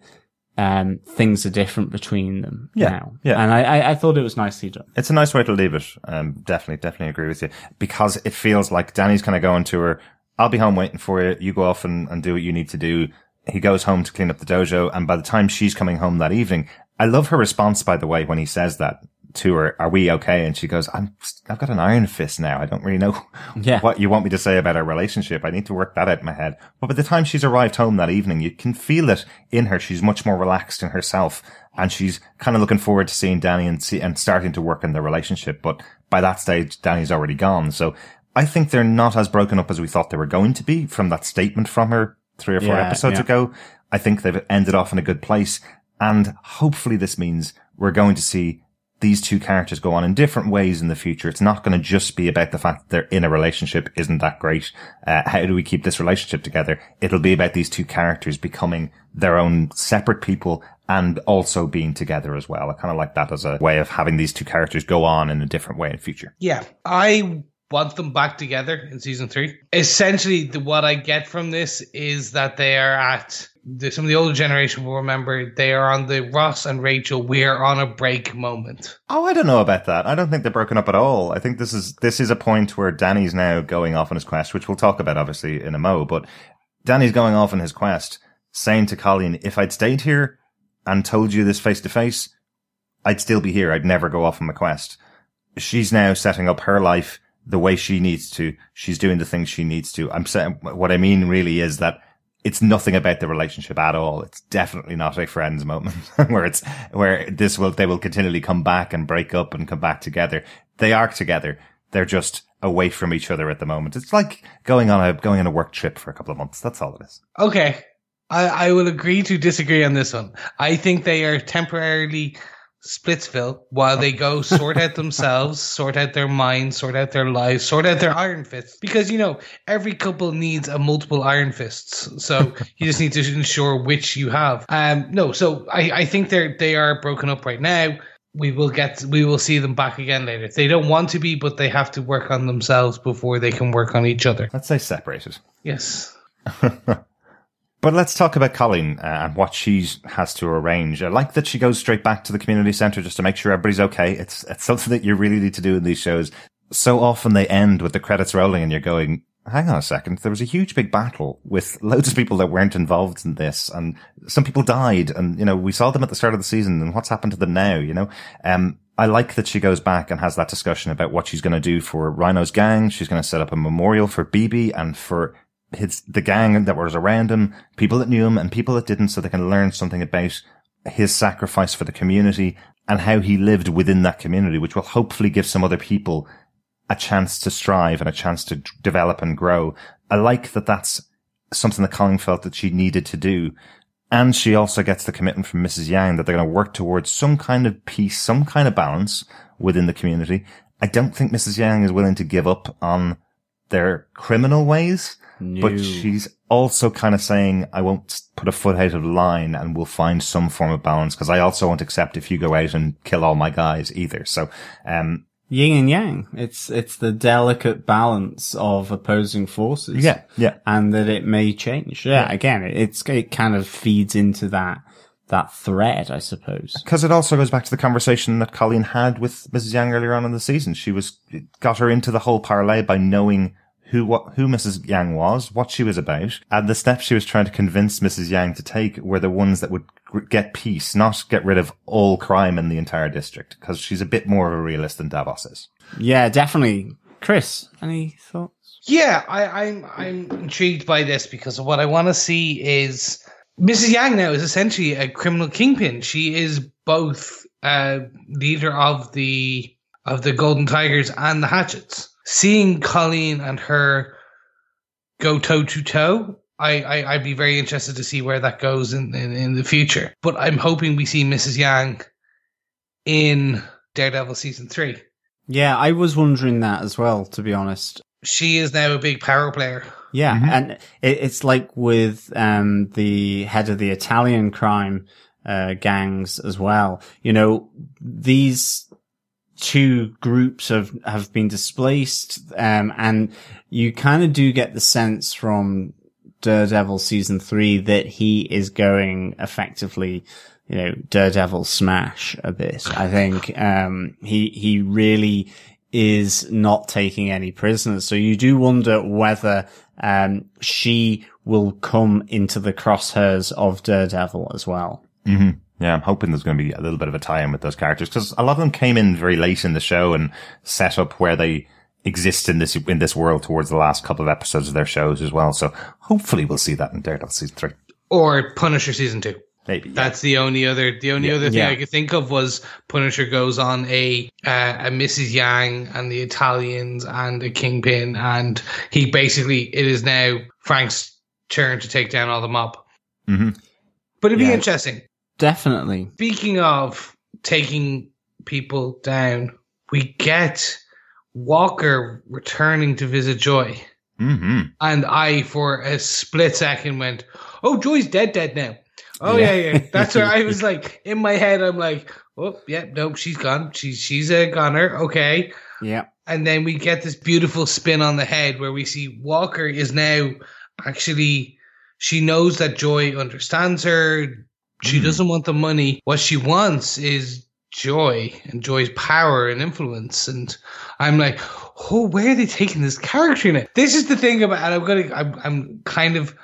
um, things are different between them Yeah, now. yeah. And I, I, I thought it was nicely done. It's a nice way to leave it. Um, definitely, definitely agree with you because it feels like Danny's kind of going to her. I'll be home waiting for you. You go off and, and do what you need to do. He goes home to clean up the dojo. And by the time she's coming home that evening, I love her response, by the way, when he says that to her, are we okay? And she goes, I'm, I've got an iron fist now. I don't really know Yeah. what you want me to say about our relationship. I need to work that out in my head. But by the time she's arrived home that evening, you can feel it in her. She's much more relaxed in herself and she's kind of looking forward to seeing Danny and see, and starting to work in their relationship. But by that stage, Danny's already gone. So I think they're not as broken up as we thought they were going to be from that statement from her three or four Yeah, episodes yeah. ago. I think they've ended off in a good place. And hopefully this means we're going to see these two characters go on in different ways in the future. It's not going to just be about the fact that they're in a relationship. Isn't that great? Uh, how do we keep this relationship together? It'll be about these two characters becoming their own separate people and also being together as well. I kind of like that as a way of having these two characters go on in a different way in the future. Yeah, I want them back together in season three. Essentially, the, what I get from this is that they are at the, some of the older generation will remember they are on the Ross and Rachel. We are on a break moment. Oh, I don't know about that. I don't think they're broken up at all. I think this is this is a point where Danny's now going off on his quest, which we'll talk about obviously in a mo. But Danny's going off on his quest, saying to Colleen, "If I'd stayed here and told you this face to face, I'd still be here. I'd never go off on my quest." She's now setting up her life the way she needs to. She's doing the things she needs to. I'm saying what I mean really is that it's nothing about the relationship at all. It's definitely not a friends moment where it's where this will they will continually come back and break up and come back together. They are together. They're just away from each other at the moment. It's like going on a going on a work trip for a couple of months. That's all it is. Okay. I, I will agree to disagree on this one. I think they are temporarily Splitsville while they go sort out themselves, sort out their minds, sort out their lives, sort out their iron fists. Because, you know, every couple needs a multiple iron fists. So you just need to ensure which you have. Um, no, so I, I think they're, they are broken up right now. We will get, we will see them back again later. They don't want to be, but they have to work on themselves before they can work on each other. Let's say separated. Yes. But let's talk about Colleen uh, and what she has to arrange. I like that she goes straight back to the community center just to make sure everybody's okay. It's it's something that you really need to do in these shows. So often they end with the credits rolling and you're going, hang on a second. There was a huge big battle with loads of people that weren't involved in this and some people died and, you know, we saw them at the start of the season and what's happened to them now, you know? Um, I like that she goes back and has that discussion about what she's going to do for Rhino's gang. She's going to set up a memorial for BB and for his the gang that was around him, people that knew him and people that didn't, so they can learn something about his sacrifice for the community and how he lived within that community, which will hopefully give some other people a chance to strive and a chance to develop and grow. I like that that's something that Colleen felt that she needed to do. And she also gets the commitment from Mrs. Yang that they're going to work towards some kind of peace, some kind of balance within the community. I don't think Mrs. Yang is willing to give up on their criminal ways. No. But she's also kind of saying, I won't put a foot out of line and we'll find some form of balance because I also won't accept if you go out and kill all my guys either. So, um, yin and yang. It's it's the delicate balance of opposing forces. yeah, yeah. and that it may change. Yeah, again, it's it kind of feeds into that that thread, I suppose. Because it also goes back to the conversation that Colleen had with Mrs. Yang earlier on in the season. She was, got her into the whole parlay by knowing who what who Mrs. Yang was, what she was about, and the steps she was trying to convince Mrs. Yang to take were the ones that would get peace, not get rid of all crime in the entire district. Because she's a bit more of a realist than Davos is. Yeah, definitely. Chris, any thoughts? Yeah, I, I'm I'm intrigued by this because what I want to see is Mrs. Yang now is essentially a criminal kingpin. She is both uh, leader of the of the Golden Tigers and the Hatchets. Seeing Colleen and her go toe to toe, I, I I'd be very interested to see where that goes in, in in the future. But I'm hoping we see Mrs. Yang in Daredevil season three. Yeah, I was wondering that as well, to be honest. She is now a big power player. Yeah, Mhm. and it, it's like with um, the head of the Italian crime uh, gangs as well. You know, these two groups have have been displaced, um, and you kind of do get the sense from Daredevil season three that he is going effectively. You know, Daredevil smash a bit. I think um, he he really is not taking any prisoners. So you do wonder whether um, she will come into the crosshairs of Daredevil as well. hmm Yeah, I'm hoping there's going to be a little bit of a tie-in with those characters because a lot of them came in very late in the show and set up where they exist in this in this world towards the last couple of episodes of their shows as well. So hopefully we'll see that in Daredevil season three. Or Punisher season two. Maybe. yeah. That's the only other the only Yeah. other thing Yeah. I could think of was Punisher goes on a uh, a Mrs. Yang and the Italians and a Kingpin and he basically it is now Frank's turn to take down all the mob. hmm But it'd be interesting. Definitely. Speaking of taking people down, we get Walker returning to visit Joy. hmm And I, for a split second, went, "Oh, Joy's dead, dead now." Oh yeah, Yeah. yeah. That's where I was like in my head. I'm like, "Oh yeah, nope, she's gone. She's she's a goner." Okay, Yeah. and then we get this beautiful spin on the head where we see Walker is now actually she knows that Joy understands her. She Mm. doesn't want the money. What she wants is joy and joy's power and influence. And I'm like, oh, where are they taking this character now? This is the thing about, and I'm gonna, I'm, I'm kind of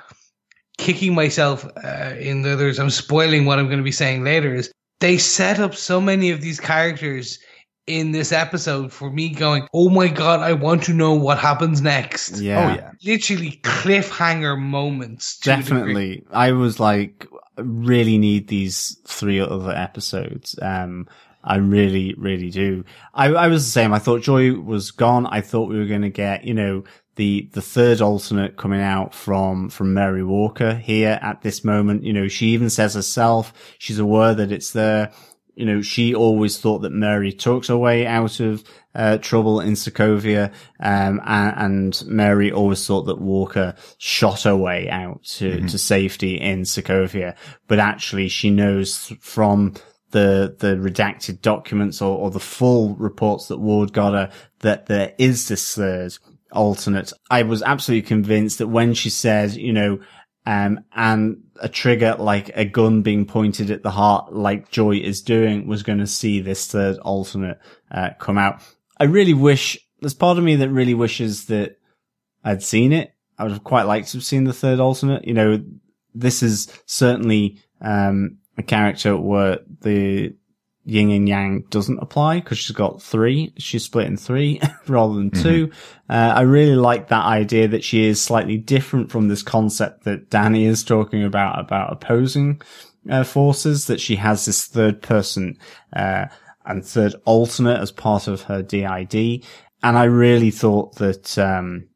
kicking myself uh, in the others. I'm spoiling what I'm going to be saying later. Is they set up so many of these characters in this episode for me going, oh my god, I want to know what happens next. Yeah. Oh yeah. Literally cliffhanger moments. to a degree. Definitely. I was like, really need these three other episodes. Um, I really, really do. I, I was the same. I thought Joy was gone. I thought we were going to get, you know, the, the third alternate coming out from, from Mary Walker here at this moment. You know, she even says herself, she's aware that it's there. You know, she always thought that Mary took her way out of, uh, trouble in Sokovia. Um, and, and Mary always thought that Walker shot her way out to, to safety in Sokovia. But actually she knows from the, the redacted documents or, or the full reports that Ward got her that there is this third alternate. I was absolutely convinced that when she said, you know, um, and a trigger like a gun being pointed at the heart, like Joy is doing, was going to see this third alternate uh, come out. I really wish there's part of me that really wishes that I'd seen it. I would have quite liked to have seen the third alternate. You know, this is certainly um, a character where the yin and yang doesn't apply because she's got three. She's split in three rather than 2 Uh, I really like that idea that she is slightly different from this concept that Danny is talking about, about opposing uh, forces, that she has this third person, uh, and third alternate as part of her DID. And I really thought that, um,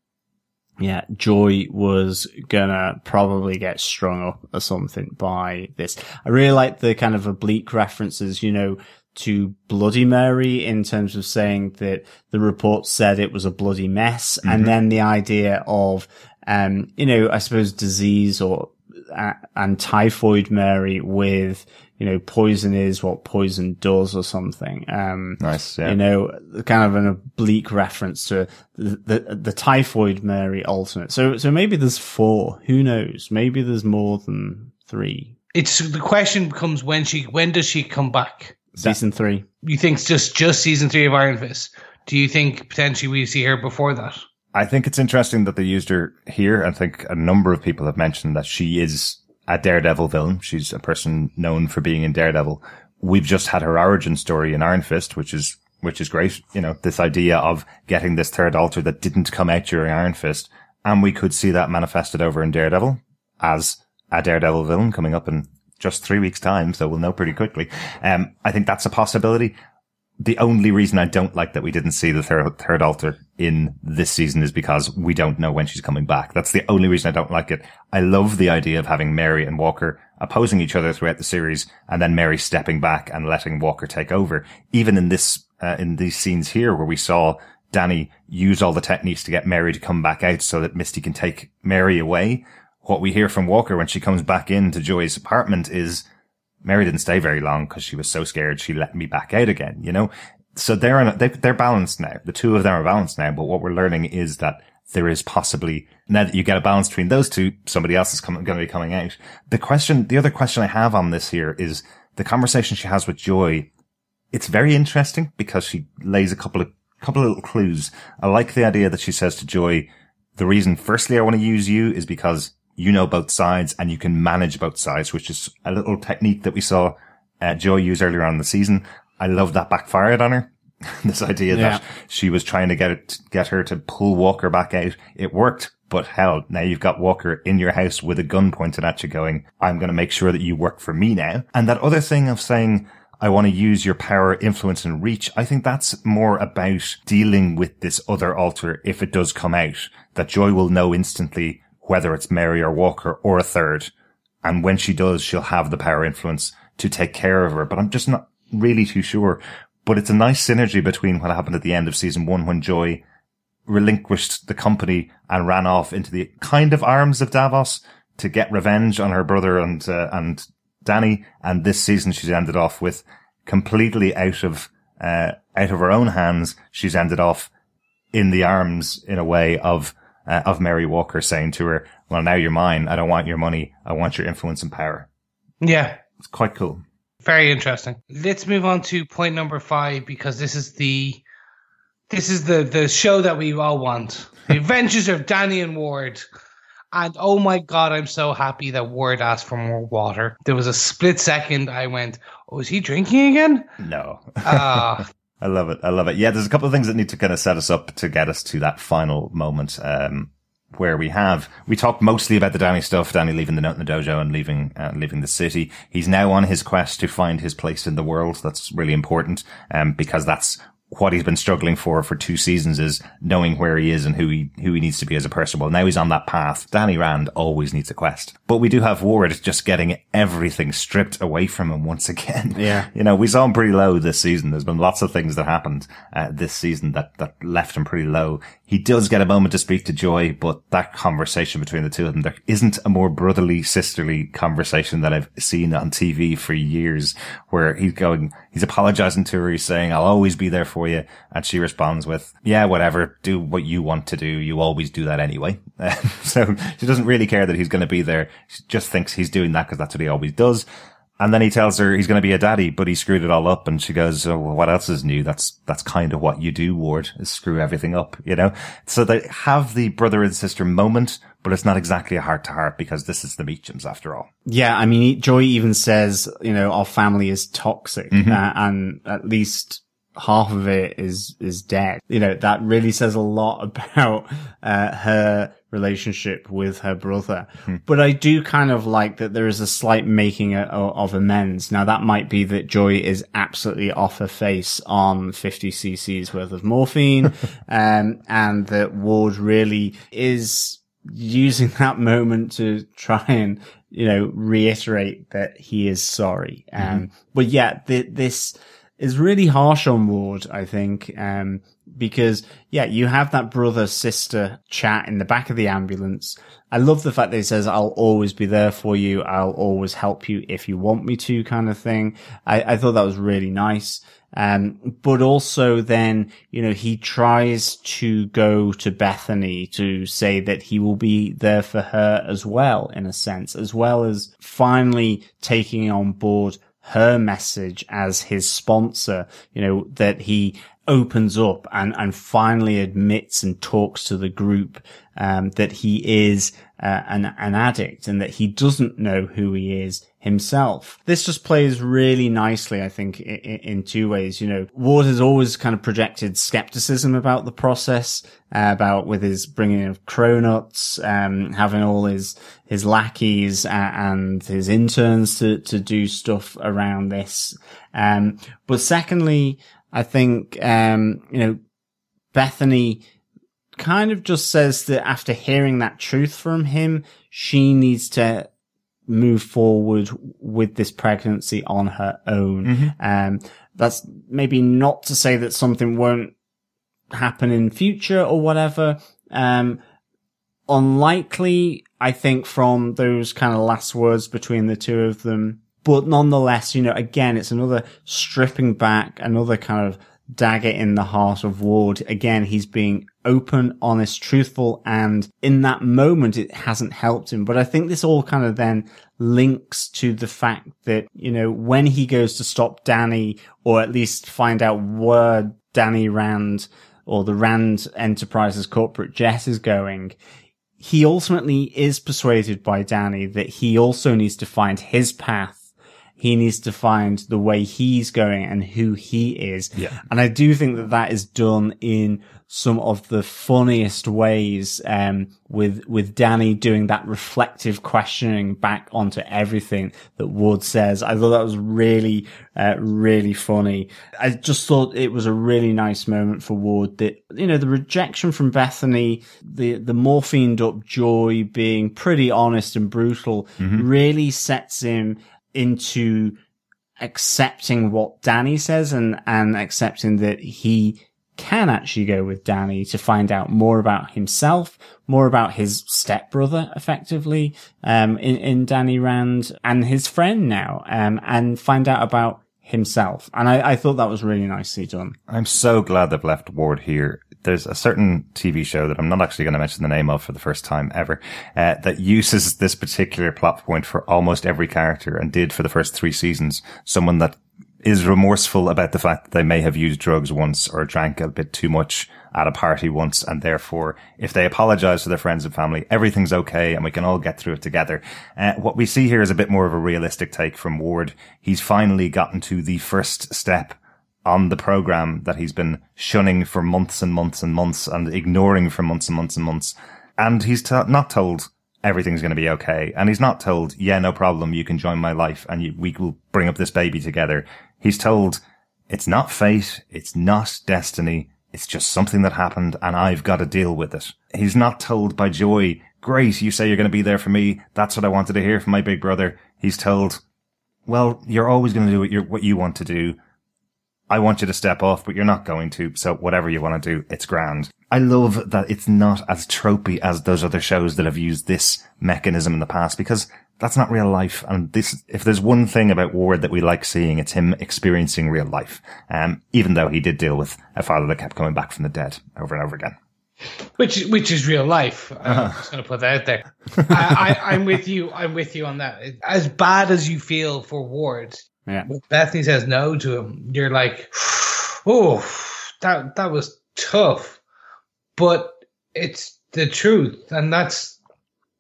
yeah, Joy was gonna probably get strung up or something by this. I really like the kind of oblique references, you know, to Bloody Mary in terms of saying that the report said it was a bloody mess. And then the idea of, um, you know, I suppose disease or, uh, and typhoid Mary with, you know, poison is what poison does or something. Um, Nice. Yeah. you know, kind of an oblique reference to the, the, the typhoid Mary alternate. So, so maybe there's four. Who knows? Maybe there's more than three. It's the question becomes when she when does she come back? Season three. You think it's just just season three of Iron Fist? Do you think potentially we see her before that? I think it's interesting that they used her here. I think a number of people have mentioned that she is a Daredevil villain. She's a person known for being in Daredevil. We've just had her origin story in Iron Fist, which is, which is great. You know, this idea of getting this third alter that didn't come out during Iron Fist. And we could see that manifested over in Daredevil as a Daredevil villain coming up in just three weeks time. So we'll know pretty quickly. Um, I think that's a possibility the only reason I don't like that we didn't see the third, third alter in this season is because we don't know when she's coming back. That's the only reason I don't like it. I love the idea of having Mary and Walker opposing each other throughout the series and then Mary stepping back and letting Walker take over. Even in this, uh, in these scenes here where we saw Danny use all the techniques to get Mary to come back out so that Misty can take Mary away. What we hear from Walker when she comes back into Joy's apartment is, Mary didn't stay very long because she was so scared she let me back out again, you know? So they're, in they, they're balanced now. The two of them are balanced now, but what we're learning is that there is possibly, now that you get a balance between those two, somebody else is coming, going to be coming out. The question, the other question I have on this here is the conversation she has with Joy. It's very interesting because she lays a couple of, couple of little clues. I like the idea that she says to Joy, the reason firstly I want to use you is because you know both sides and you can manage both sides, which is a little technique that we saw uh, Joy use earlier on in the season. I love that backfired on her. this idea Yeah. that she was trying to get it, get her to pull Walker back out. It worked, but hell, now you've got Walker in your house with a gun pointed at you going, I'm going to make sure that you work for me now. And that other thing of saying, I want to use your power, influence and reach. I think that's more about dealing with this other alter if it does come out that Joy will know instantly whether it's Mary or Walker or a third. And when she does, she'll have the power influence to take care of her. But I'm just not really too sure. But it's a nice synergy between what happened at the end of season one when Joy relinquished the company and ran off into the kind of arms of Davos to get revenge on her brother and, uh, and Danny. And this season she's ended off with completely out of, uh, out of her own hands. She's ended off in the arms in a way of, uh, of Mary Walker saying to her, well, now you're mine. I don't want your money. I want your influence and power. Yeah, It's quite cool. Very interesting. Let's move on to point number five because this is the this is the the show that we all want. The Adventures of Danny and Ward. And oh my god, I'm so happy that Ward asked for more water. There was a split second I went, Oh, is he drinking again? No. Ah, I love it. I love it. Yeah, there's a couple of things that need to kind of set us up to get us to that final moment. Um, where we have we talked mostly about the Danny stuff, Danny leaving the note in the dojo and leaving uh, leaving the city. He's now on his quest to find his place in the world. That's really important, um, because that's what he's been struggling for for two seasons is knowing where he is and who he who he needs to be as a person. Well, now he's on that path. Danny Rand always needs a quest, but we do have Ward just getting everything stripped away from him once again. Yeah, you know we saw him pretty low this season. There's been lots of things that happened uh, this season that that left him pretty low. He does get a moment to speak to Joy, but that conversation between the two of them, there isn't a more brotherly, sisterly conversation that I've seen on TV for years, where he's going, he's apologizing to her, he's saying, "I'll always be there for you," and she responds with, "Yeah, whatever, do what you want to do. You always do that anyway." so she doesn't really care that he's going to be there. She just thinks he's doing that because that's what he always does. And then he tells her he's going to be a daddy, but he screwed it all up. And she goes, oh, well, what else is new? That's, that's kind of what you do, Ward, is screw everything up, you know? So they have the brother and sister moment, but it's not exactly a heart to heart because this is the Meachums after all. Yeah. I mean, Joy even says, you know, our family is toxic mm-hmm. uh, and at least half of it is is dead. You know, that really says a lot about uh, her relationship with her brother. Hmm. But I do kind of like that there is a slight making of amends. Now that might be that Joy is absolutely off her face on 50 cc's worth of morphine, um, and that Ward really is using that moment to try and you know reiterate that he is sorry. Um, mm-hmm. but yeah, th- this is really harsh on Ward, I think, um, because yeah, you have that brother sister chat in the back of the ambulance. I love the fact that he says, I'll always be there for you. I'll always help you if you want me to kind of thing. I, I thought that was really nice. Um, but also then, you know, he tries to go to Bethany to say that he will be there for her as well, in a sense, as well as finally taking on board her message as his sponsor, you know, that he opens up and, and finally admits and talks to the group, um, that he is uh, an, an addict and that he doesn't know who he is himself. This just plays really nicely, I think, in, in two ways. You know, Ward has always kind of projected skepticism about the process, uh, about with his bringing of Cronuts, um, having all his, his lackeys uh, and his interns to, to do stuff around this. Um, but secondly, I think, um, you know, Bethany kind of just says that after hearing that truth from him, she needs to move forward with this pregnancy on her own. Mm-hmm. Um, that's maybe not to say that something won't happen in future or whatever. Um, unlikely, I think, from those kind of last words between the two of them. But nonetheless, you know, again, it's another stripping back, another kind of dagger in the heart of Ward. Again, he's being open, honest, truthful, and in that moment, it hasn't helped him. But I think this all kind of then links to the fact that, you know, when he goes to stop Danny, or at least find out where Danny Rand or the Rand Enterprises corporate jet is going, he ultimately is persuaded by Danny that he also needs to find his path he needs to find the way he's going and who he is. Yeah. And I do think that that is done in some of the funniest ways, um, with, with Danny doing that reflective questioning back onto everything that Ward says. I thought that was really, uh, really funny. I just thought it was a really nice moment for Ward that, you know, the rejection from Bethany, the, the morphined up joy being pretty honest and brutal mm-hmm. really sets him into accepting what Danny says and, and accepting that he can actually go with Danny to find out more about himself, more about his stepbrother, effectively, um, in, in Danny Rand and his friend now, um, and find out about himself. And I, I thought that was really nicely done. I'm so glad they've left Ward here there's a certain TV show that I'm not actually going to mention the name of for the first time ever, uh, that uses this particular plot point for almost every character and did for the first three seasons. Someone that is remorseful about the fact that they may have used drugs once or drank a bit too much at a party once. And therefore, if they apologize to their friends and family, everything's okay and we can all get through it together. Uh, what we see here is a bit more of a realistic take from Ward. He's finally gotten to the first step on the program that he's been shunning for months and months and months and ignoring for months and months and months. And he's t- not told everything's going to be okay. And he's not told, yeah, no problem. You can join my life and you, we will bring up this baby together. He's told it's not fate. It's not destiny. It's just something that happened and I've got to deal with it. He's not told by Joy, great, you say you're going to be there for me. That's what I wanted to hear from my big brother. He's told, well, you're always going to do what, what you want to do. I want you to step off, but you're not going to. So whatever you want to do, it's grand. I love that it's not as tropey as those other shows that have used this mechanism in the past because that's not real life. And this, if there's one thing about Ward that we like seeing, it's him experiencing real life. Um, even though he did deal with a father that kept coming back from the dead over and over again. Which, which is real life. I'm just going to put that out there. I, I, I'm with you. I'm with you on that. As bad as you feel for Ward, Yeah. Bethany says no to him, you're like, oh, that that was tough, but it's the truth, and that's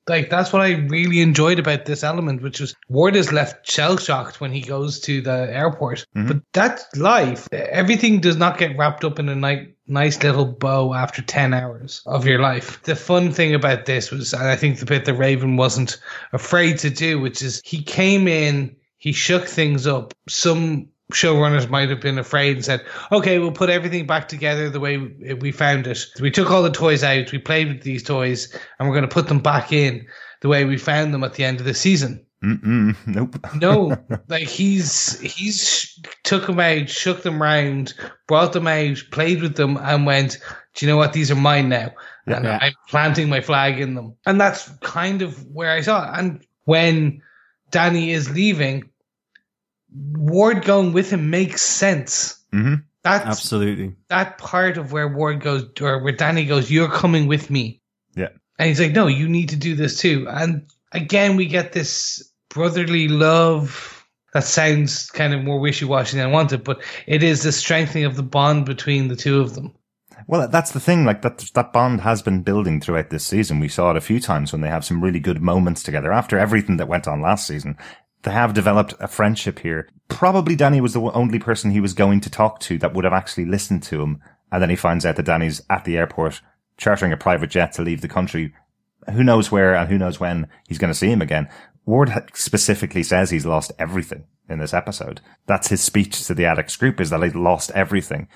like that's what I really enjoyed about this element, which was Ward is left shell shocked when he goes to the airport, mm-hmm. but that's life. Everything does not get wrapped up in a ni- nice little bow after ten hours of your life. The fun thing about this was, and I think the bit that Raven wasn't afraid to do, which is he came in he shook things up. Some showrunners might have been afraid and said, okay, we'll put everything back together the way we found it. We took all the toys out, we played with these toys, and we're going to put them back in the way we found them at the end of the season. Mm-mm, nope. No, like he's he's took them out, shook them round, brought them out, played with them, and went. Do you know what? These are mine now, and Yeah. I'm planting my flag in them. And that's kind of where I saw it. And when Danny is leaving, Ward going with him makes sense. hmm That's Absolutely. that part of where Ward goes, or where Danny goes, "You're coming with me." Yeah. And he's like, no, you need to do this too. And again, we get this brotherly love that sounds kind of more wishy washy than I wanted, but it is the strengthening of the bond between the two of them. Well, that's the thing. Like that, that bond has been building throughout this season. We saw it a few times when they have some really good moments together. After everything that went on last season, they have developed a friendship here. Probably Danny was the only person he was going to talk to that would have actually listened to him. And then he finds out that Danny's at the airport chartering a private jet to leave the country. Who knows where and who knows when he's going to see him again. Ward specifically says he's lost everything in this episode. That's his speech to the addicts group is that he's lost everything.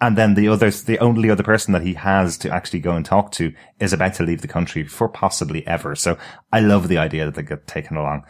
And then the others, the only other person that he has to actually go and talk to is about to leave the country for possibly ever. So I love the idea that they get taken along.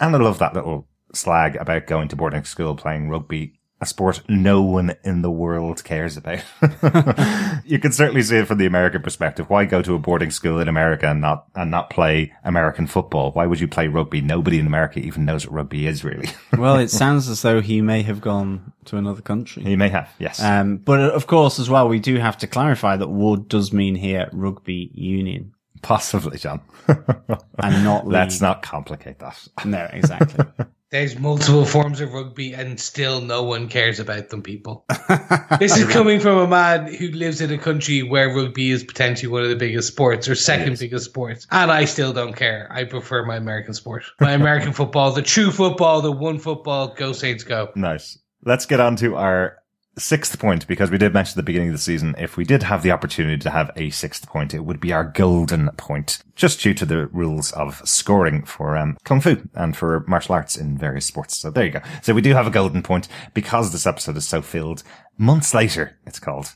And I love that little slag about going to boarding school playing rugby, a sport no one in the world cares about. you can certainly see it from the American perspective. Why go to a boarding school in America and not, and not play American football? Why would you play rugby? Nobody in America even knows what rugby is really. Well, it sounds as though he may have gone to another country. he may have, yes. Um, but of course, as well, we do have to clarify that Ward does mean here rugby union Possibly, John. and not Let's league. not complicate that. No, exactly. There's multiple forms of rugby and still no one cares about them, people. this is coming from a man who lives in a country where rugby is potentially one of the biggest sports or second biggest sports. And I still don't care. I prefer my American sport. My American football, the true football, the one football, go Saints go. Nice. Let's get on to our sixth point because we did mention at the beginning of the season if we did have the opportunity to have a sixth point, it would be our golden point, just due to the rules of scoring for um, kung fu and for martial arts in various sports. So there you go. So we do have a golden point because this episode is so filled. Months later, it's called.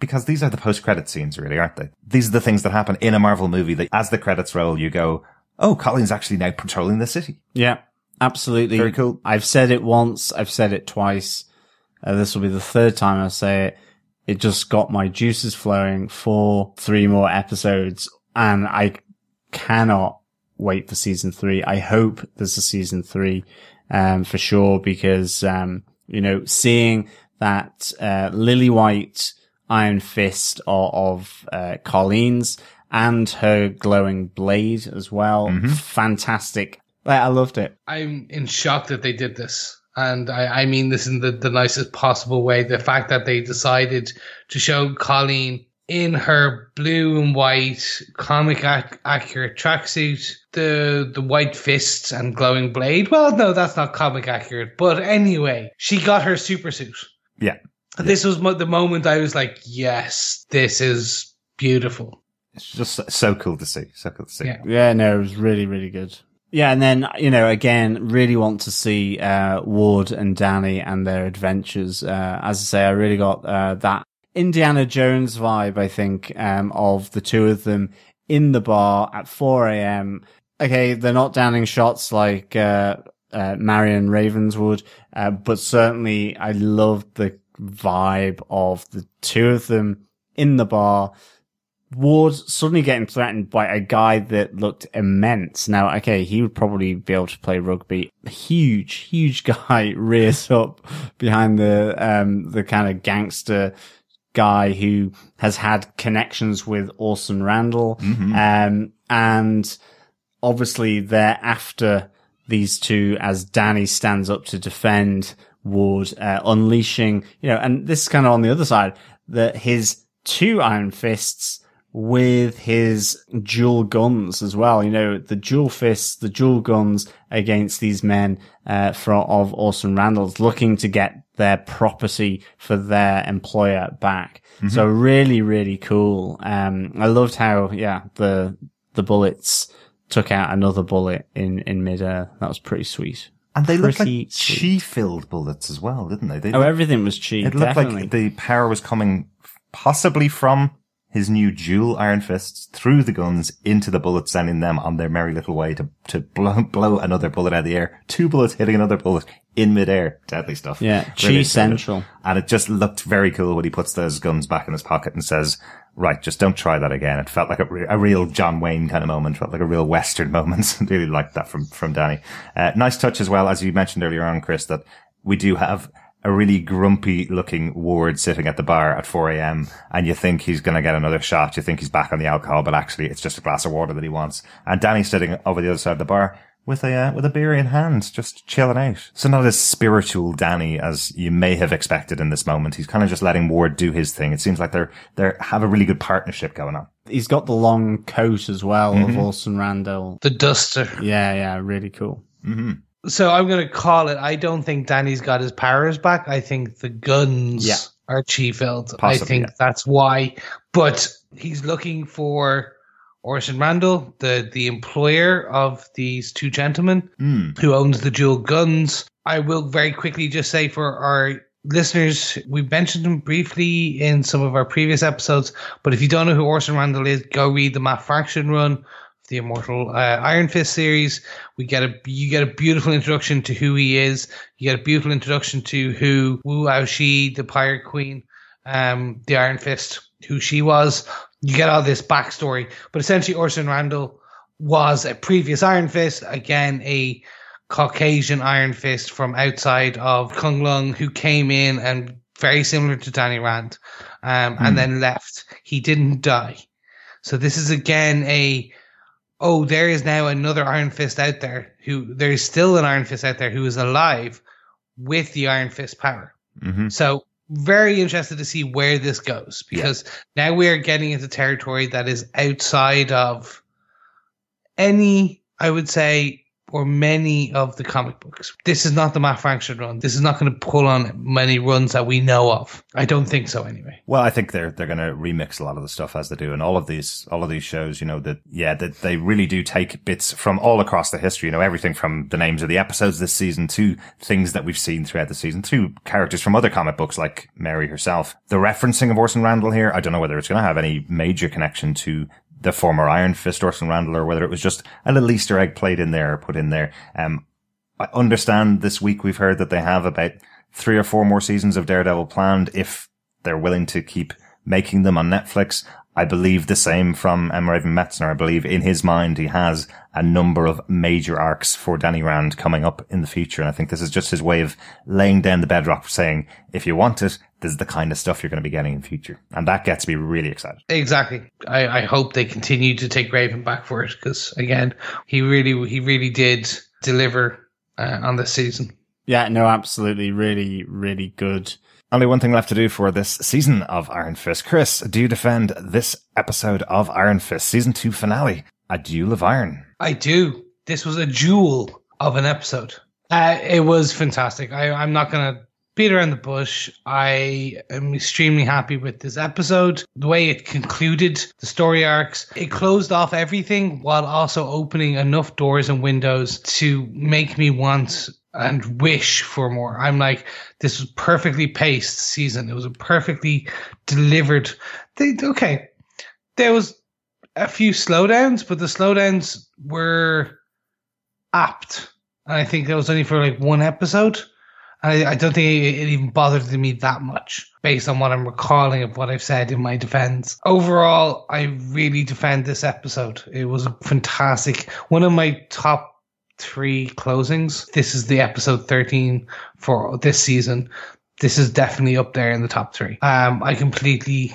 Because these are the post-credit scenes, really, aren't they? These are the things that happen in a Marvel movie that as the credits roll, you go, oh, Colleen's actually now patrolling the city. yeah, absolutely. Very cool. I've said it once. I've said it twice. Uh, this will be the third time I say it. It just got my juices flowing for three more episodes and I cannot wait for season three. I hope there's a season three, um, for sure because, um, you know, seeing that, uh, Lily White Iron Fist of, of uh, Colleen's and her glowing blade as well. Fantastic. I loved it. I'm in shock that they did this. And I, I mean this in the, the nicest possible way. The fact that they decided to show Colleen in her blue and white comic ac- accurate tracksuit, the the white fists and glowing blade. Well, no, that's not comic accurate. But anyway, she got her super suit. Yeah. This was mo- the moment I was like, yes, this is beautiful. It's just so- so cool to see. So cool to see. Yeah. Yeah, no, it was really, really good. Yeah, and then, you know, again, really want to see, uh, Ward and Danny and their adventures. Uh, as I say, I really got, uh, that Indiana Jones vibe, I think, um, of the two of them in the bar at 4 a.m. Okay, they're not downing shots like, uh, uh, Marion Ravenwood, uh, but certainly I loved the vibe of the two of them in the bar. Ward suddenly getting threatened by a guy that looked immense. Now, okay, he would probably be able to play rugby. Huge, huge guy rears up behind the, um, the kind of gangster guy who has had connections with Orson Randall. Um, and obviously they're after these two as Danny stands up to defend Ward, uh, unleashing, you know, and this is kind of on the other side that his two iron fists with his dual guns as well. You know, the dual fists, the dual guns against these men, uh, from, of Orson Randall's looking to get their property for their employer back. So really, really cool. Um, I loved how, yeah, the, the bullets took out another bullet in, in midair. That was pretty sweet. And they looked like sweet. chi-filled bullets as well, didn't they? they Oh, everything was cheap. it looked definitely. like the power was coming possibly from his new dual iron fists through the guns into the bullets, sending them on their merry little way to, to blow, blow another bullet out of the air. Two bullets hitting another bullet in midair. Deadly stuff. Yeah, Really central. And it just looked very cool when he puts those guns back in his pocket and says, right, just don't try that again. It felt like a, re- a real John Wayne kind of moment, felt like a real Western moment. really liked that from, from Danny. Uh, nice touch as well, as you mentioned earlier on, Chris, that we do have a really grumpy looking Ward sitting at the bar at 4 a.m. and you think he's going to get another shot. You think he's back on the alcohol, but actually it's just a glass of water that he wants. And Danny's sitting over the other side of the bar with a, uh, with a beer in hand, just chilling out. So not as spiritual Danny as you may have expected in this moment. He's kind of just letting Ward do his thing. It seems like they're, they have a really good partnership going on. He's got the long coat as well Mm-hmm. of Orson Randall. The duster. Yeah, yeah, really cool. So I'm going to call it. I don't think Danny's got his powers back. I think the guns Yeah. are chi filled. I think yeah. that's why. But he's looking for Orson Randall, the the employer of these two gentlemen Mm. who owns the dual guns. I will very quickly just say for our listeners, we mentioned him briefly in some of our previous episodes, but if you don't know who Orson Randall is, go read the Matt Fraction run the Immortal uh, Iron Fist series. We get a you get a beautiful introduction to who he is. You get a beautiful introduction to who Wu Aoshi, the Pirate Queen, um, the Iron Fist, who she was. You get all this backstory, but essentially Orson Randall was a previous Iron Fist, again a Caucasian Iron Fist from outside of Kunlun, who came in and very similar to Danny Rand, um, and then left. He didn't die. So this is again a oh, there is now another Iron Fist out there who there is still an Iron Fist out there who is alive with the Iron Fist power. hmm So very interested to see where this goes because now we are getting into territory that is outside of any, I would say, or many of the comic books. This is not the Matt Fraction run. This is not going to pull on many runs that we know of. I don't think so anyway. Well, I think they're they're going to remix a lot of the stuff as they do, and all of these all of these shows. You know that yeah, that they really do take bits from all across the history. You know everything from the names of the episodes this season to things that we've seen throughout the season to characters from other comic books like Mary herself. The referencing of Orson Randall here, I don't know whether it's going to have any major connection to the former Iron Fist Orson Randall or whether it was just a little Easter egg played in there or put in there. Um, I understand this week we've heard that they have about three or four more seasons of Daredevil planned if they're willing to keep making them on Netflix. I believe the same from M. Raven Metzner. I believe in his mind he has a number of major arcs for Danny Rand coming up in the future. And I think this is just his way of laying down the bedrock saying, if you want it, this is the kind of stuff you're going to be getting in future. And that gets me really excited. Exactly. I, I hope they continue to take Raven back for it because again, he really he really did deliver uh, on this season. Yeah, no, absolutely. Really, really good. Only one thing left to do for this season of Iron Fist. Chris, do you defend this episode of Iron Fist season two finale? A duel of iron. I do. This was a jewel of an episode. Uh, it was fantastic. I, I'm not going to beat around the bush. I am extremely happy with this episode. The way it concluded the story arcs, it closed off everything while also opening enough doors and windows to make me want and wish for more. I'm like, this was perfectly paced season. It was a perfectly delivered. They, okay, there was a few slowdowns, but the slowdowns were apt. And I think that was only for like one episode. I, I don't think it, it even bothered me that much based on what I'm recalling of what I've said in my defense. Overall, I really defend this episode. It was fantastic. One of my top three closings. This is the episode 13 for this season. This is definitely up there in the top three. Um, I completely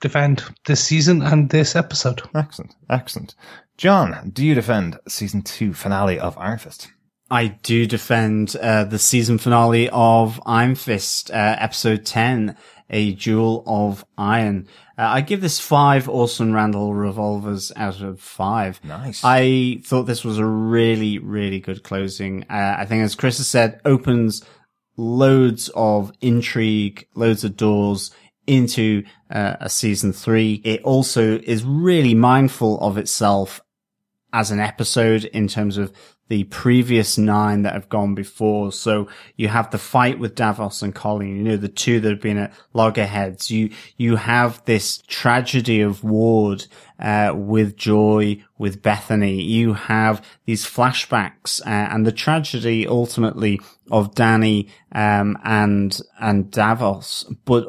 defend this season and this episode. Excellent. Excellent. John, do you defend season two finale of Iron Fist? I do defend uh, the season finale of Iron Fist, uh, episode 10, A Duel of Iron. Uh, I give this five Orson Randall revolvers out of five. Nice. I thought this was a really, really good closing. Uh, I think, as Chris has said, opens loads of intrigue, loads of doors into uh, a season three. It also is really mindful of itself as an episode in terms of the previous nine that have gone before. So you have the fight with Davos and Colleen, you know, the two that have been at loggerheads. You, you have this tragedy of Ward, uh, with Joy, with Bethany. You have these flashbacks, uh, and the tragedy ultimately of Danny, um, and, and Davos, but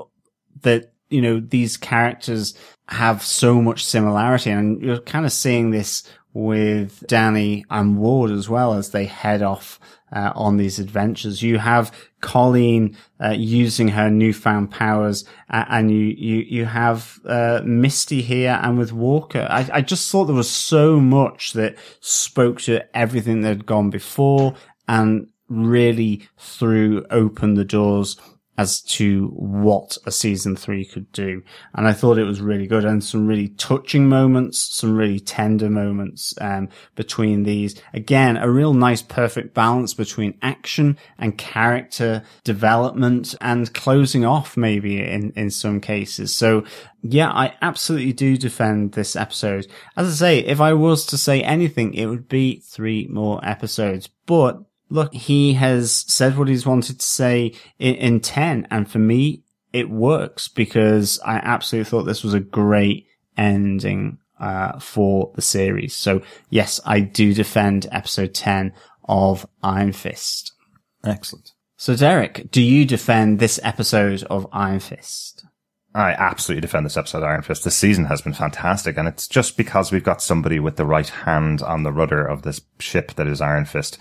that, you know, these characters have so much similarity and you're kind of seeing this with Danny and Ward as well as they head off uh, on these adventures. You have Colleen uh, using her newfound powers, uh, and you you you have uh, Misty here, and with Walker. I, I just thought there was so much that spoke to everything that had gone before, and really threw open the doors as to what a season three could do. And I thought it was really good and some really touching moments, some really tender moments, um, between these. Again, a real nice perfect balance between action and character development and closing off maybe in, in some cases. So yeah, I absolutely do defend this episode. As I say, if I was to say anything, it would be three more episodes, but look, he has said what he's wanted to say in, in 10. And for me, it works because I absolutely thought this was a great ending, uh, for the series. So yes, I do defend episode 10 of Iron Fist. Excellent. So Derek, do you defend this episode of Iron Fist? I absolutely defend this episode of Iron Fist. This season has been fantastic, and it's just because we've got somebody with the right hand on the rudder of this ship that is Iron Fist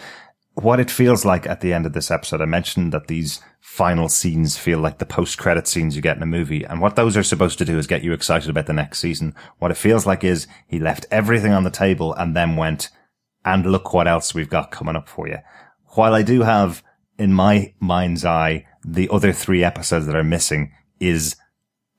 what it feels like at the end of this episode, I mentioned that these final scenes feel like the post credit scenes you get in a movie. And what those are supposed to do is get you excited about the next season. What it feels like is he left everything on the table and then went, and look what else we've got coming up for you. While I do have in my mind's eye, the other three episodes that are missing is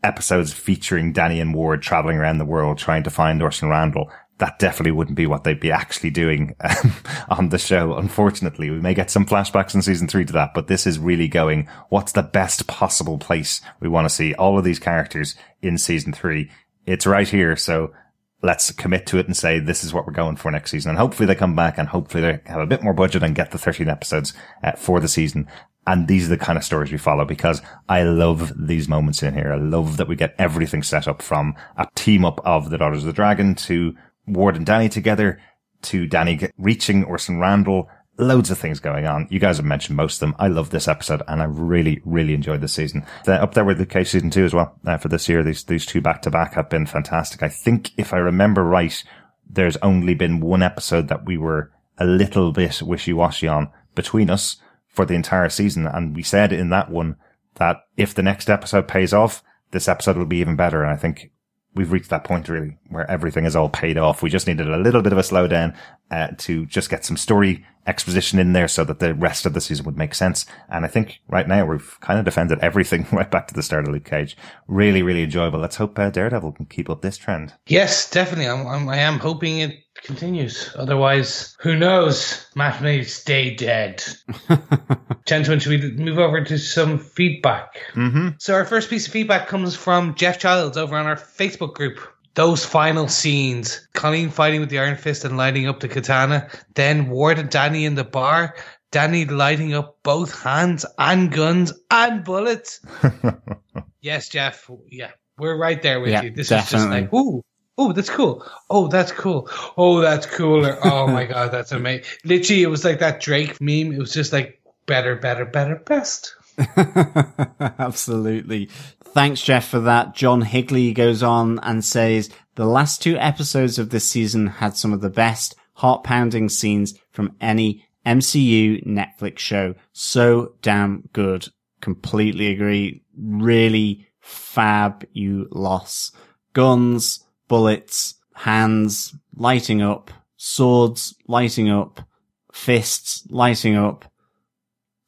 episodes featuring Danny and Ward traveling around the world trying to find Orson Randall that definitely wouldn't be what they'd be actually doing um, on the show. Unfortunately, we may get some flashbacks in season three to that, but this is really going, what's the best possible place we want to see all of these characters in season three? It's right here. So let's commit to it and say this is what we're going for next season. And hopefully they come back and hopefully they have a bit more budget and get the 13 episodes uh, for the season. And these are the kind of stories we follow because I love these moments in here. I love that we get everything set up from a team up of the Daughters of the Dragon to Ward and Danny together to Danny reaching Orson Randall. Loads of things going on. You guys have mentioned most of them. I love this episode and I really, really enjoyed this season. The, up there with the Cage season two as well uh, for this year. These, these two back to back have been fantastic. I think if I remember right, there's only been one episode that we were a little bit wishy washy on between us for the entire season. And we said in that one that if the next episode pays off, this episode will be even better. And I think we've reached that point really where everything is all paid off. We just needed a little bit of a slowdown uh, to just get some story exposition in there so that the rest of the season would make sense. And I think right now we've kind of defended everything right back to the start of Luke Cage. Really, really enjoyable. Let's hope uh, Daredevil can keep up this trend. Yes, definitely. I'm, I'm I am hoping it continues. Otherwise, who knows? Matt may stay dead. Gentlemen, should we move over to some feedback? Mm-hmm. So our first piece of feedback comes from Jeff Childs over on our Facebook group. Those final scenes, Colleen fighting with the Iron Fist and lighting up the katana, then Ward and Danny in the bar, Danny lighting up both hands and guns and bullets. yes, Jeff. Yeah, we're right there with Yeah, you. This definitely. is just like, ooh, oh, that's cool. Oh, that's cool. Oh, that's cooler. Oh my god, that's amazing. Literally, it was like that Drake meme. It was just like better, better, better, best. Absolutely. Thanks, Jeff, for that. John Higley goes on and says the last two episodes of this season had some of the best heart pounding scenes from any MCU Netflix show. So damn good. Completely agree. Really fab you loss. Guns, bullets, hands lighting up, swords lighting up, fists lighting up.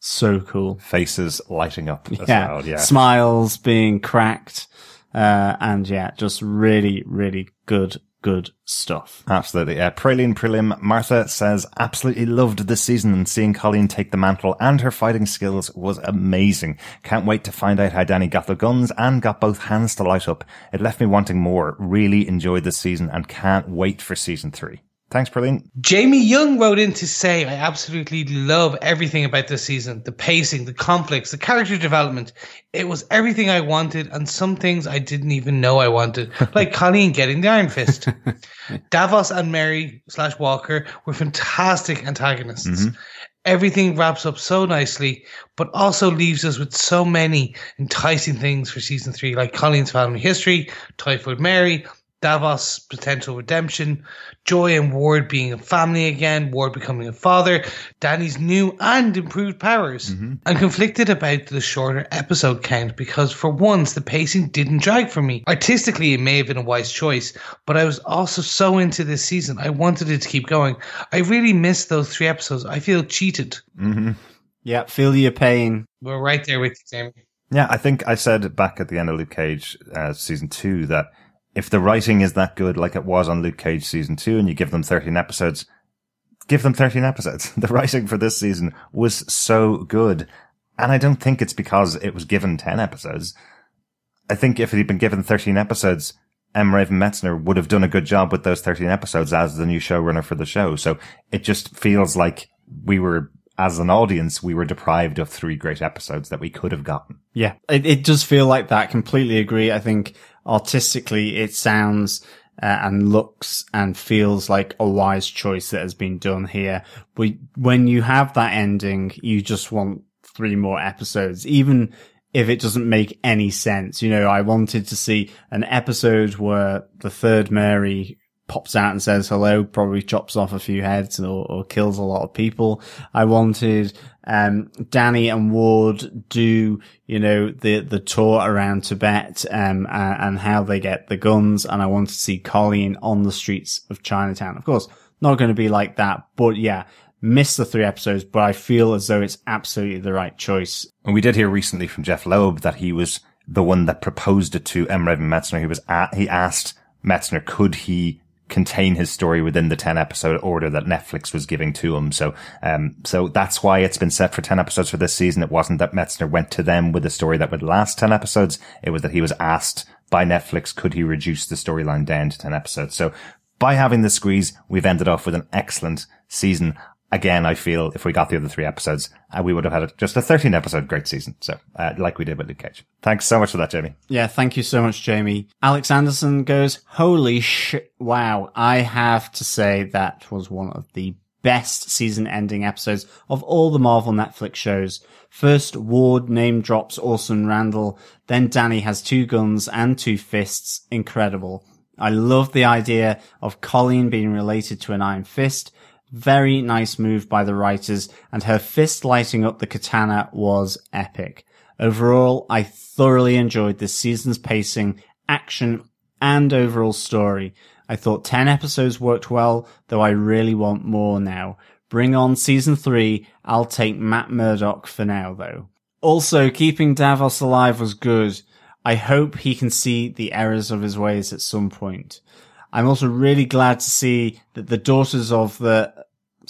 So cool Faces lighting up as yeah, well. Yeah. smiles being cracked, uh, and yeah, just really, really good, good stuff. Absolutely. Uh, Praline Prelim Martha says, absolutely loved this season and seeing Colleen take the mantle and her fighting skills was amazing. Can't wait to find out how Danny got the guns and got both hands to light up. It left me wanting more. Really enjoyed this season and can't wait for season three. Thanks, Praline. Jamie Young wrote in to say, I absolutely love everything about this season. The pacing, the conflicts, the character development. It was everything I wanted and some things I didn't even know I wanted. Like Colleen getting the Iron Fist. Davos and Mary slash Walker were fantastic antagonists. Mm-hmm. Everything wraps up so nicely, but also leaves us with so many enticing things for season three, like Colleen's family history, Typhoid Mary, Davos' potential redemption, Joy and Ward being a family again, Ward becoming a father, Danny's new and improved powers. I'm conflicted about the shorter episode count because for once the pacing didn't drag for me. Artistically, it may have been a wise choice, but I was also so into this season. I wanted it to keep going. I really missed those three episodes. I feel cheated. Yeah, feel your pain. We're right there with you, Jamie. Yeah, I think I said back at the end of Luke Cage uh, season two that if the writing is that good, like it was on Luke Cage season two, and you give them 13 episodes, give them 13 episodes. The writing for this season was so good. And I don't think it's because it was given 10 episodes. I think if it had been given 13 episodes, M. Raven Metzner would have done a good job with those 13 episodes as the new showrunner for the show. So it just feels like we were, as an audience, we were deprived of three great episodes that we could have gotten. Yeah, it, it does feel like that. Completely agree. I think artistically it sounds uh, and looks and feels like a wise choice that has been done here. But when you have that ending, you just want three more episodes, even if it doesn't make any sense. You know, I wanted to see an episode where the third Mary pops out and says hello, probably chops off a few heads or, or kills a lot of people. I wanted, um, Danny and Ward do, you know, the, the tour around Tibet, um, and, and how they get the guns. And I want to see Colleen on the streets of Chinatown. Of course, not going to be like that, but yeah, missed the three episodes, but I feel as though it's absolutely the right choice. And we did hear recently from Jeph Loeb that he was the one that proposed it to M. Raven Metzner. He was a he asked Metzner, could he contain his story within the 10 episode order that Netflix was giving to him. So, um, so that's why it's been set for 10 episodes for this season. It wasn't that Metzner went to them with a story that would last 10 episodes. It was that he was asked by Netflix, could he reduce the storyline down to 10 episodes? So by having the squeeze, we've ended off with an excellent season. Again, I feel if we got the other three episodes, uh, we would have had a, just a 13 episode great season. So, uh, like we did with Luke Cage. Thanks so much for that, Jamie. Yeah, thank you so much, Jamie. Alex Anderson goes, holy shit. Wow. I have to say that was one of the best season ending episodes of all the Marvel Netflix shows. First, Ward name drops Orson Randall. Then Danny has two guns and two fists. Incredible. I love the idea of Colleen being related to an Iron Fist. Very nice move by the writers and her fist lighting up the katana was epic. Overall, I thoroughly enjoyed this season's pacing, action, and overall story. I thought 10 episodes worked well, though I really want more now. Bring on season three. I'll take Matt Murdock for now, though. Also, keeping Davos alive was good. I hope he can see the errors of his ways at some point. I'm also really glad to see that the daughters of the,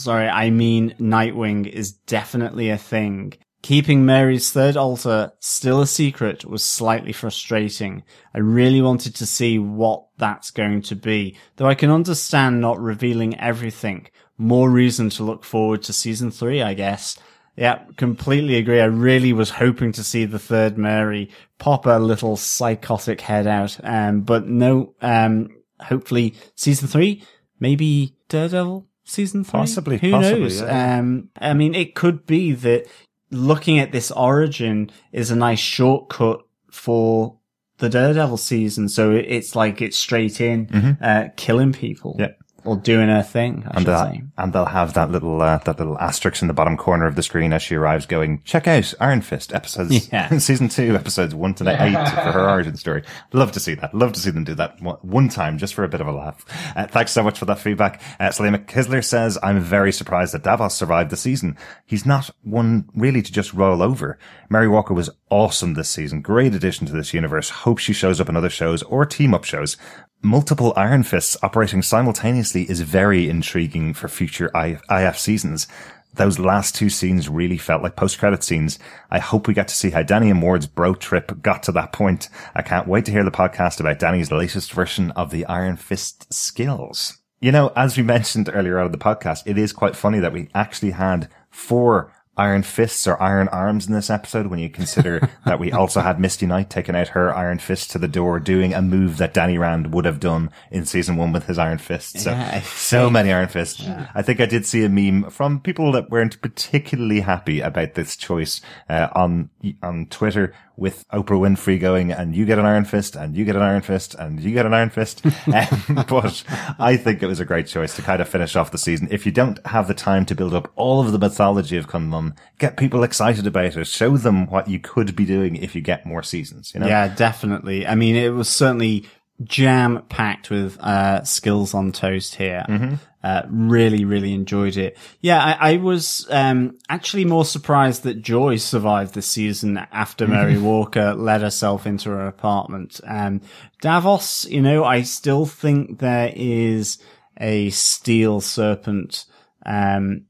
sorry, I mean Nightwing is definitely a thing. Keeping Mary's third alter still a secret was slightly frustrating. I really wanted to see what that's going to be, though I can understand not revealing everything. More reason to look forward to season three, I guess. Yeah, completely agree. I really was hoping to see the third Mary pop a little psychotic head out. Um, but no, um, hopefully season three, maybe Daredevil season three. Possibly, Who possibly, knows? yeah. Um, I mean, it could be that looking at this origin is a nice shortcut for the Daredevil season. So it's like it's straight in, uh, killing people. Mm-hmm. Yeah. Or doing her thing, I and say. and they'll have that little uh, that little asterisk in the bottom corner of the screen as she arrives, going, "Check out Iron Fist episodes, Yeah. season two, episodes one to eight for her origin story." Love to see that. Love to see them do that one, one time just for a bit of a laugh. Uh, thanks so much for that feedback. Uh, Salima Kisler says, "I'm very surprised that Davos survived the season. He's not one really to just roll over. Mary Walker was awesome this season. Great addition to this universe. Hope she shows up in other shows or team up shows." Multiple Iron Fists operating simultaneously is very intriguing for future IF seasons. Those last two scenes really felt like post-credit scenes. I hope we get to see how Danny and Ward's bro trip got to that point. I can't wait to hear the podcast about Danny's latest version of the Iron Fist skills. You know, as we mentioned earlier out of the podcast, it is quite funny that we actually had four iron fists or iron arms in this episode when you consider that we also had Misty Knight taking out her iron fist to the door, doing a move that Danny Rand would have done in season one with his iron fist. So, Yeah, so many iron fists. I think I did see a meme from people that weren't particularly happy about this choice, uh, on, on Twitter with Oprah Winfrey going, and you get an iron fist, and you get an iron fist, and you get an iron fist. um, but I think it was a great choice to kind of finish off the season. If you don't have the time to build up all of the mythology of Kunlun, get people excited about it, show them what you could be doing if you get more seasons, you know? Yeah, definitely. I mean, it was certainly jam packed with uh, skills on toast here. Mm-hmm. Uh, really, really enjoyed it. Yeah, I, I was um, actually more surprised that Joy survived the season after Mary Walker let herself into her apartment. Um, Davos, you know, I still think there is a steel serpent um,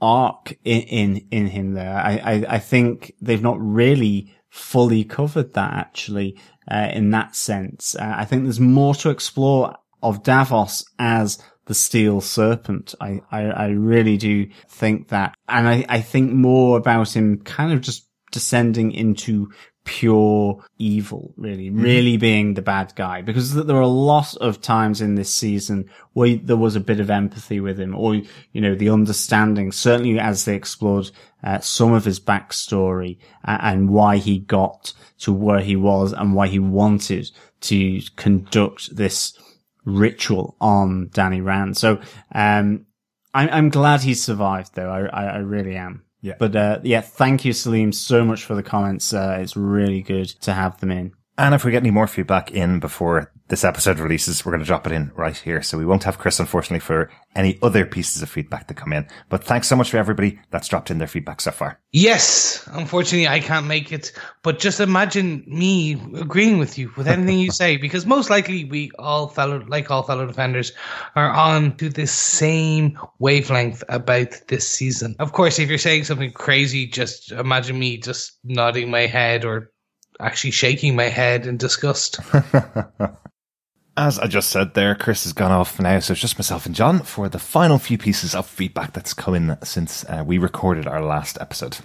arc in, in, in him there. I, I, I think they've not really fully covered that actually, uh, in that sense. Uh, I think there's more to explore of Davos as the steel serpent. I, I, I really do think that. And I, I think more about him kind of just descending into pure evil, really, really being the bad guy. Because there are a lot of times in this season where there was a bit of empathy with him or, you know, the understanding, certainly as they explored uh, some of his backstory and why he got to where he was and why he wanted to conduct this ritual on Danny Rand. So, um, I'm, I'm glad he survived though. I, I, I really am. Yeah. But, uh, yeah, thank you, Salim, so much for the comments. Uh, it's really good to have them in. And if we get any more feedback in before this episode releases, we're going to drop it in right here. So we won't have Chris, unfortunately, for any other pieces of feedback that come in. But thanks so much for everybody that's dropped in their feedback so far. Yes, unfortunately, I can't make it. But just imagine me agreeing with you with anything you say, because most likely we all fellow, like all fellow defenders, are on to the same wavelength about this season. Of course, if you're saying something crazy, just imagine me just nodding my head or actually shaking my head in disgust. As I just said there, Chris has gone off now, so it's just myself and John for the final few pieces of feedback that's come in since uh, we recorded our last episode.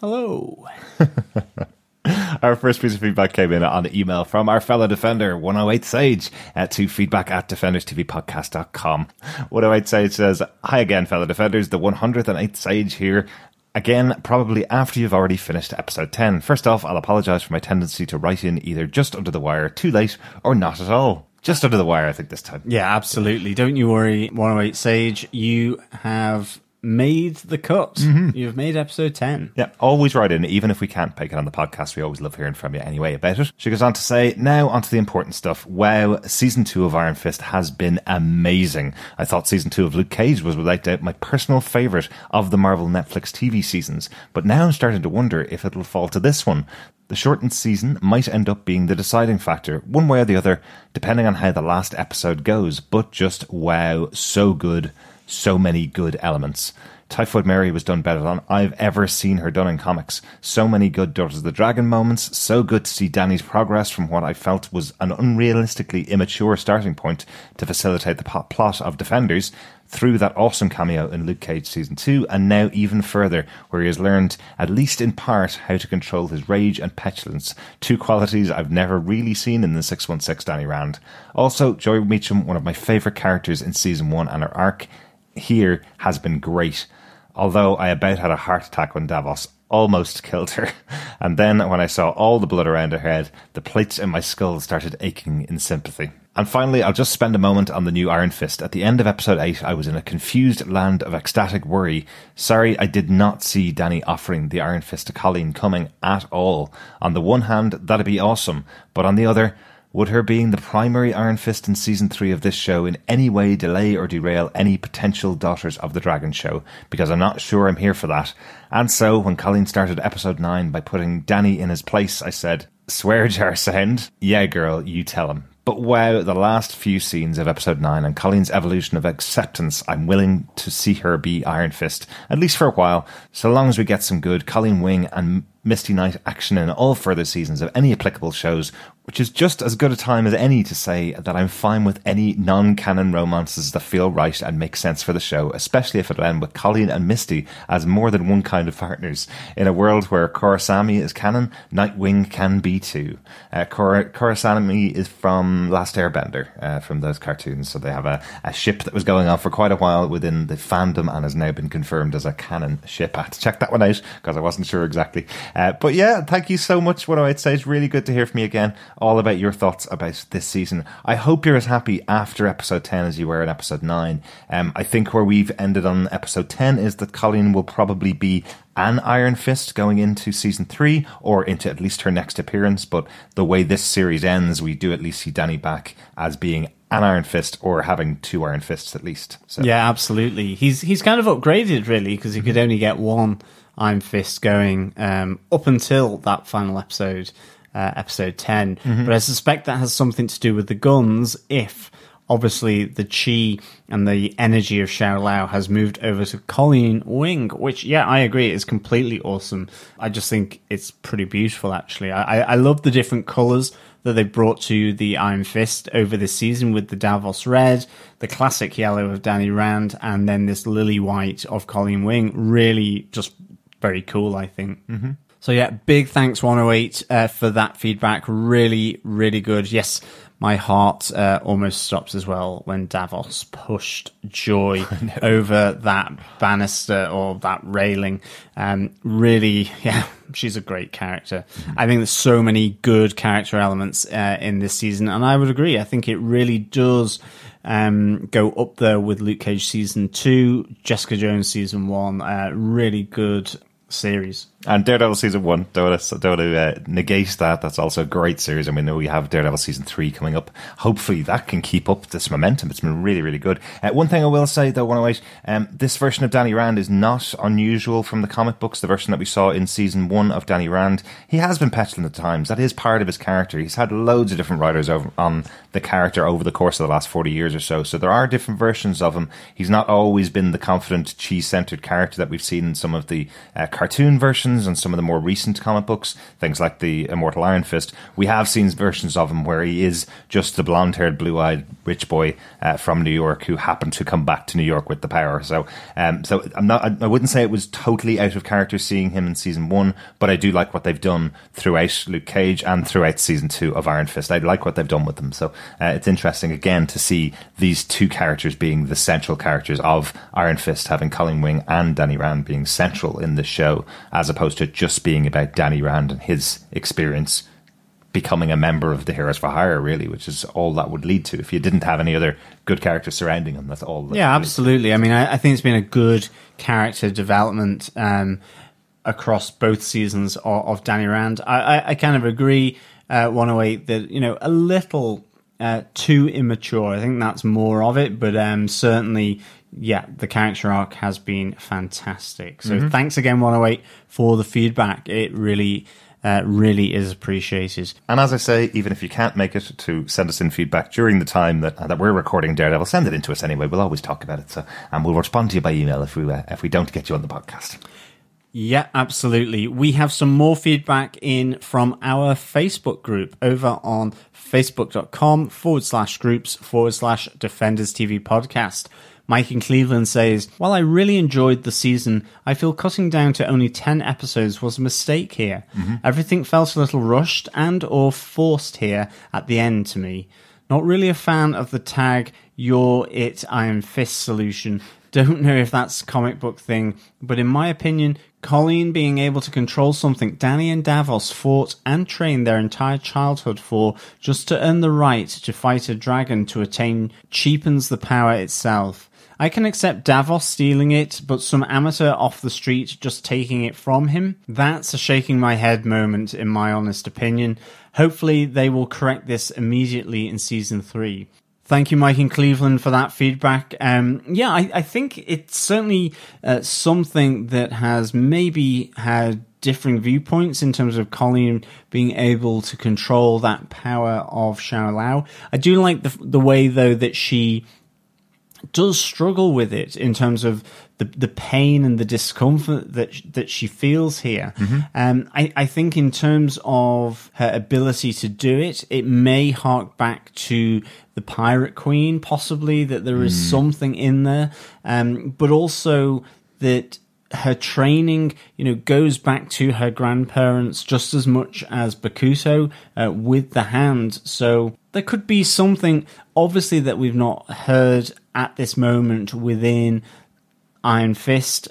Hello. Our first piece of feedback came in on email from our fellow defender, 108 Sage, uh, to feedback at defenderstvpodcast.com. 108 Sage says, Hi again, fellow defenders, the 108th Sage here. Again, probably after you've already finished episode 10. First off, I'll apologise for my tendency to write in either just under the wire, too late, or not at all. Just under the wire, I think, this time. Yeah, absolutely. Don't you worry, 108 Sage. You have made the cut. Mm-hmm. You've made episode 10. Yeah, always write in, even if we can't pick it on the podcast. We always love hearing from you anyway about it. She goes on to say, now onto the important stuff. Wow, season two of Iron Fist has been amazing. I thought season two of Luke Cage was without doubt my personal favourite of the Marvel Netflix TV seasons, but now I'm starting to wonder if it'll fall to this one. The shortened season might end up being the deciding factor, one way or the other, depending on how the last episode goes, but just wow, so good, so many good elements. Typhoid Mary was done better than I've ever seen her done in comics. So many good Daughters of the Dragon moments, so good to see Danny's progress from what I felt was an unrealistically immature starting point to facilitate the plot of Defenders through that awesome cameo in Luke Cage season 2 and now even further where he has learned at least in part how to control his rage and petulance, two qualities I've never really seen in the 616 Danny Rand. Also, Joy Meacham, one of my favourite characters in season 1 and her arc here has been great. Although I about had a heart attack when Davos almost killed her. And then when I saw all the blood around her head, the plates in my skull started aching in sympathy. And finally, I'll just spend a moment on the new Iron Fist. At the end of episode 8, I was in a confused land of ecstatic worry. Sorry, I did not see Danny offering the Iron Fist to Colleen coming at all. On the one hand, that'd be awesome, but on the other, would her being the primary Iron Fist in season three of this show in any way delay or derail any potential Daughters of the Dragon show? Because I'm not sure I'm here for that. And so, when Colleen started episode nine by putting Danny in his place, I said, Swear jar sound? Yeah, girl, you tell him. But wow, the last few scenes of episode 9 and Colleen's evolution of acceptance, I'm willing to see her be Iron Fist, at least for a while, so long as we get some good Colleen Wing and Misty Knight action in all further seasons of any applicable shows, which is just as good a time as any to say that I'm fine with any non-canon romances that feel right and make sense for the show, especially if it end with Colleen and Misty as more than one kind of partners. In a world where Korrasami is canon, Nightwing can be too. Uh, is from Last Airbender, uh, from those cartoons, so they have a, a ship that was going on for quite a while within the fandom and has now been confirmed as a canon ship. I had to check that one out because I wasn't sure exactly. Uh, but yeah, thank you so much. What I would say is really good to hear from you again, all about your thoughts about this season. I hope you're as happy after episode 10 as you were in episode 9. Um, I think where we've ended on episode 10 is that Colleen will probably be an Iron Fist going into season three or into at least her next appearance. But the way this series ends, we do at least see Danny back as being an Iron Fist or having two Iron Fists at least. So. Yeah, absolutely. He's he's kind of upgraded really because he could only get one Iron Fist going um, up until that final episode, uh, episode 10. Mm-hmm. But I suspect that has something to do with the guns if obviously the chi and the energy of Shou-Lao has moved over to Colleen Wing, which, yeah, I agree, is completely awesome. I just think it's pretty beautiful, actually. I, I love the different colors that they brought to the Iron Fist over this season with the Davos red, the classic yellow of Danny Rand, and then this lily white of Colleen Wing. Really just very cool, I think. Mm-hmm. So yeah, big thanks 108 uh, for that feedback. Really, really good. Yes, my heart uh, almost stops as well when Davos pushed Joy over that banister or that railing. Um, really, yeah, she's a great character. Mm-hmm. I think there's so many good character elements uh, in this season, and I would agree. I think it really does um, go up there with Luke Cage season two, Jessica Jones season one. Uh, really good series. And Daredevil season one, don't want to, don't want to uh, negate that. That's also a great series. I mean, we have Daredevil season three coming up. Hopefully, that can keep up this momentum. It's been really, really good. Uh, one thing I will say, though, one wait, um, this version of Danny Rand is not unusual from the comic books. The version that we saw in season one of Danny Rand, he has been petulant at times. That is part of his character. He's had loads of different writers over, on the character over the course of the last 40 years or so. So there are different versions of him. He's not always been the confident, cheese centered character that we've seen in some of the uh, cartoon versions and some of the more recent comic books, things like the Immortal Iron Fist, we have seen versions of him where he is just the blonde haired, blue eyed rich boy uh, from New York who happened to come back to New York with the power. So, um, so I'm not, I, I wouldn't say it was totally out of character seeing him in season one, but I do like what they've done throughout Luke Cage and throughout season two of Iron Fist. I like what they've done with them. So, uh, it's interesting again to see these two characters being the central characters of Iron Fist, having Colleen Wing and Danny Rand being central in the show, as opposed to just being about Danny Rand and his experience becoming a member of the Heroes for Hire, really, which is all that would lead to if you didn't have any other good characters surrounding him. That's all. That yeah, absolutely. I mean, I, I, think it's been a good character development um, across both seasons of, of Danny Rand. I, I, I, kind of agree, uh, 108, that, you know, a little uh, too immature. I think that's more of it, but um, certainly, yeah, the character arc has been fantastic. So mm-hmm. thanks again, 108, for the feedback. It really uh, really is appreciated. And as I say, even if you can't make it to send us in feedback during the time that that we're recording Daredevil, send it in to us anyway. We'll always talk about it, so and we'll respond to you by email if we uh, if we don't get you on the podcast. Yeah, absolutely. We have some more feedback in from our Facebook group over on facebook.com forward slash groups forward slash defenders TV podcast. Mike in Cleveland says, While I really enjoyed the season, I feel cutting down to only 10 episodes was a mistake here. Mm-hmm. Everything felt a little rushed and or forced here at the end to me. Not really a fan of the tag, you're it, Iron Fist solution. Don't know if that's comic book thing, but in my opinion, Colleen being able to control something Danny and Davos fought and trained their entire childhood for just to earn the right to fight a dragon to attain cheapens the power itself. I can accept Davos stealing it, but some amateur off the street just taking it from him? That's a shaking my head moment, in my honest opinion. Hopefully, they will correct this immediately in season three. Thank you, Mike in Cleveland, for that feedback. Um, yeah, I, I, think it's certainly uh, something that has maybe had differing viewpoints in terms of Colleen being able to control that power of Shou-Lao. I do like the the way though that she does struggle with it in terms of the the pain and the discomfort that that she feels here. Mm-hmm. Um, I, I think in terms of her ability to do it, it may hark back to the Pirate Queen, possibly that there is mm. something in there, um, but also that her training, you know, goes back to her grandparents just as much as Bakuto uh, with the hand. So there could be something, obviously, that we've not heard at this moment within Iron Fist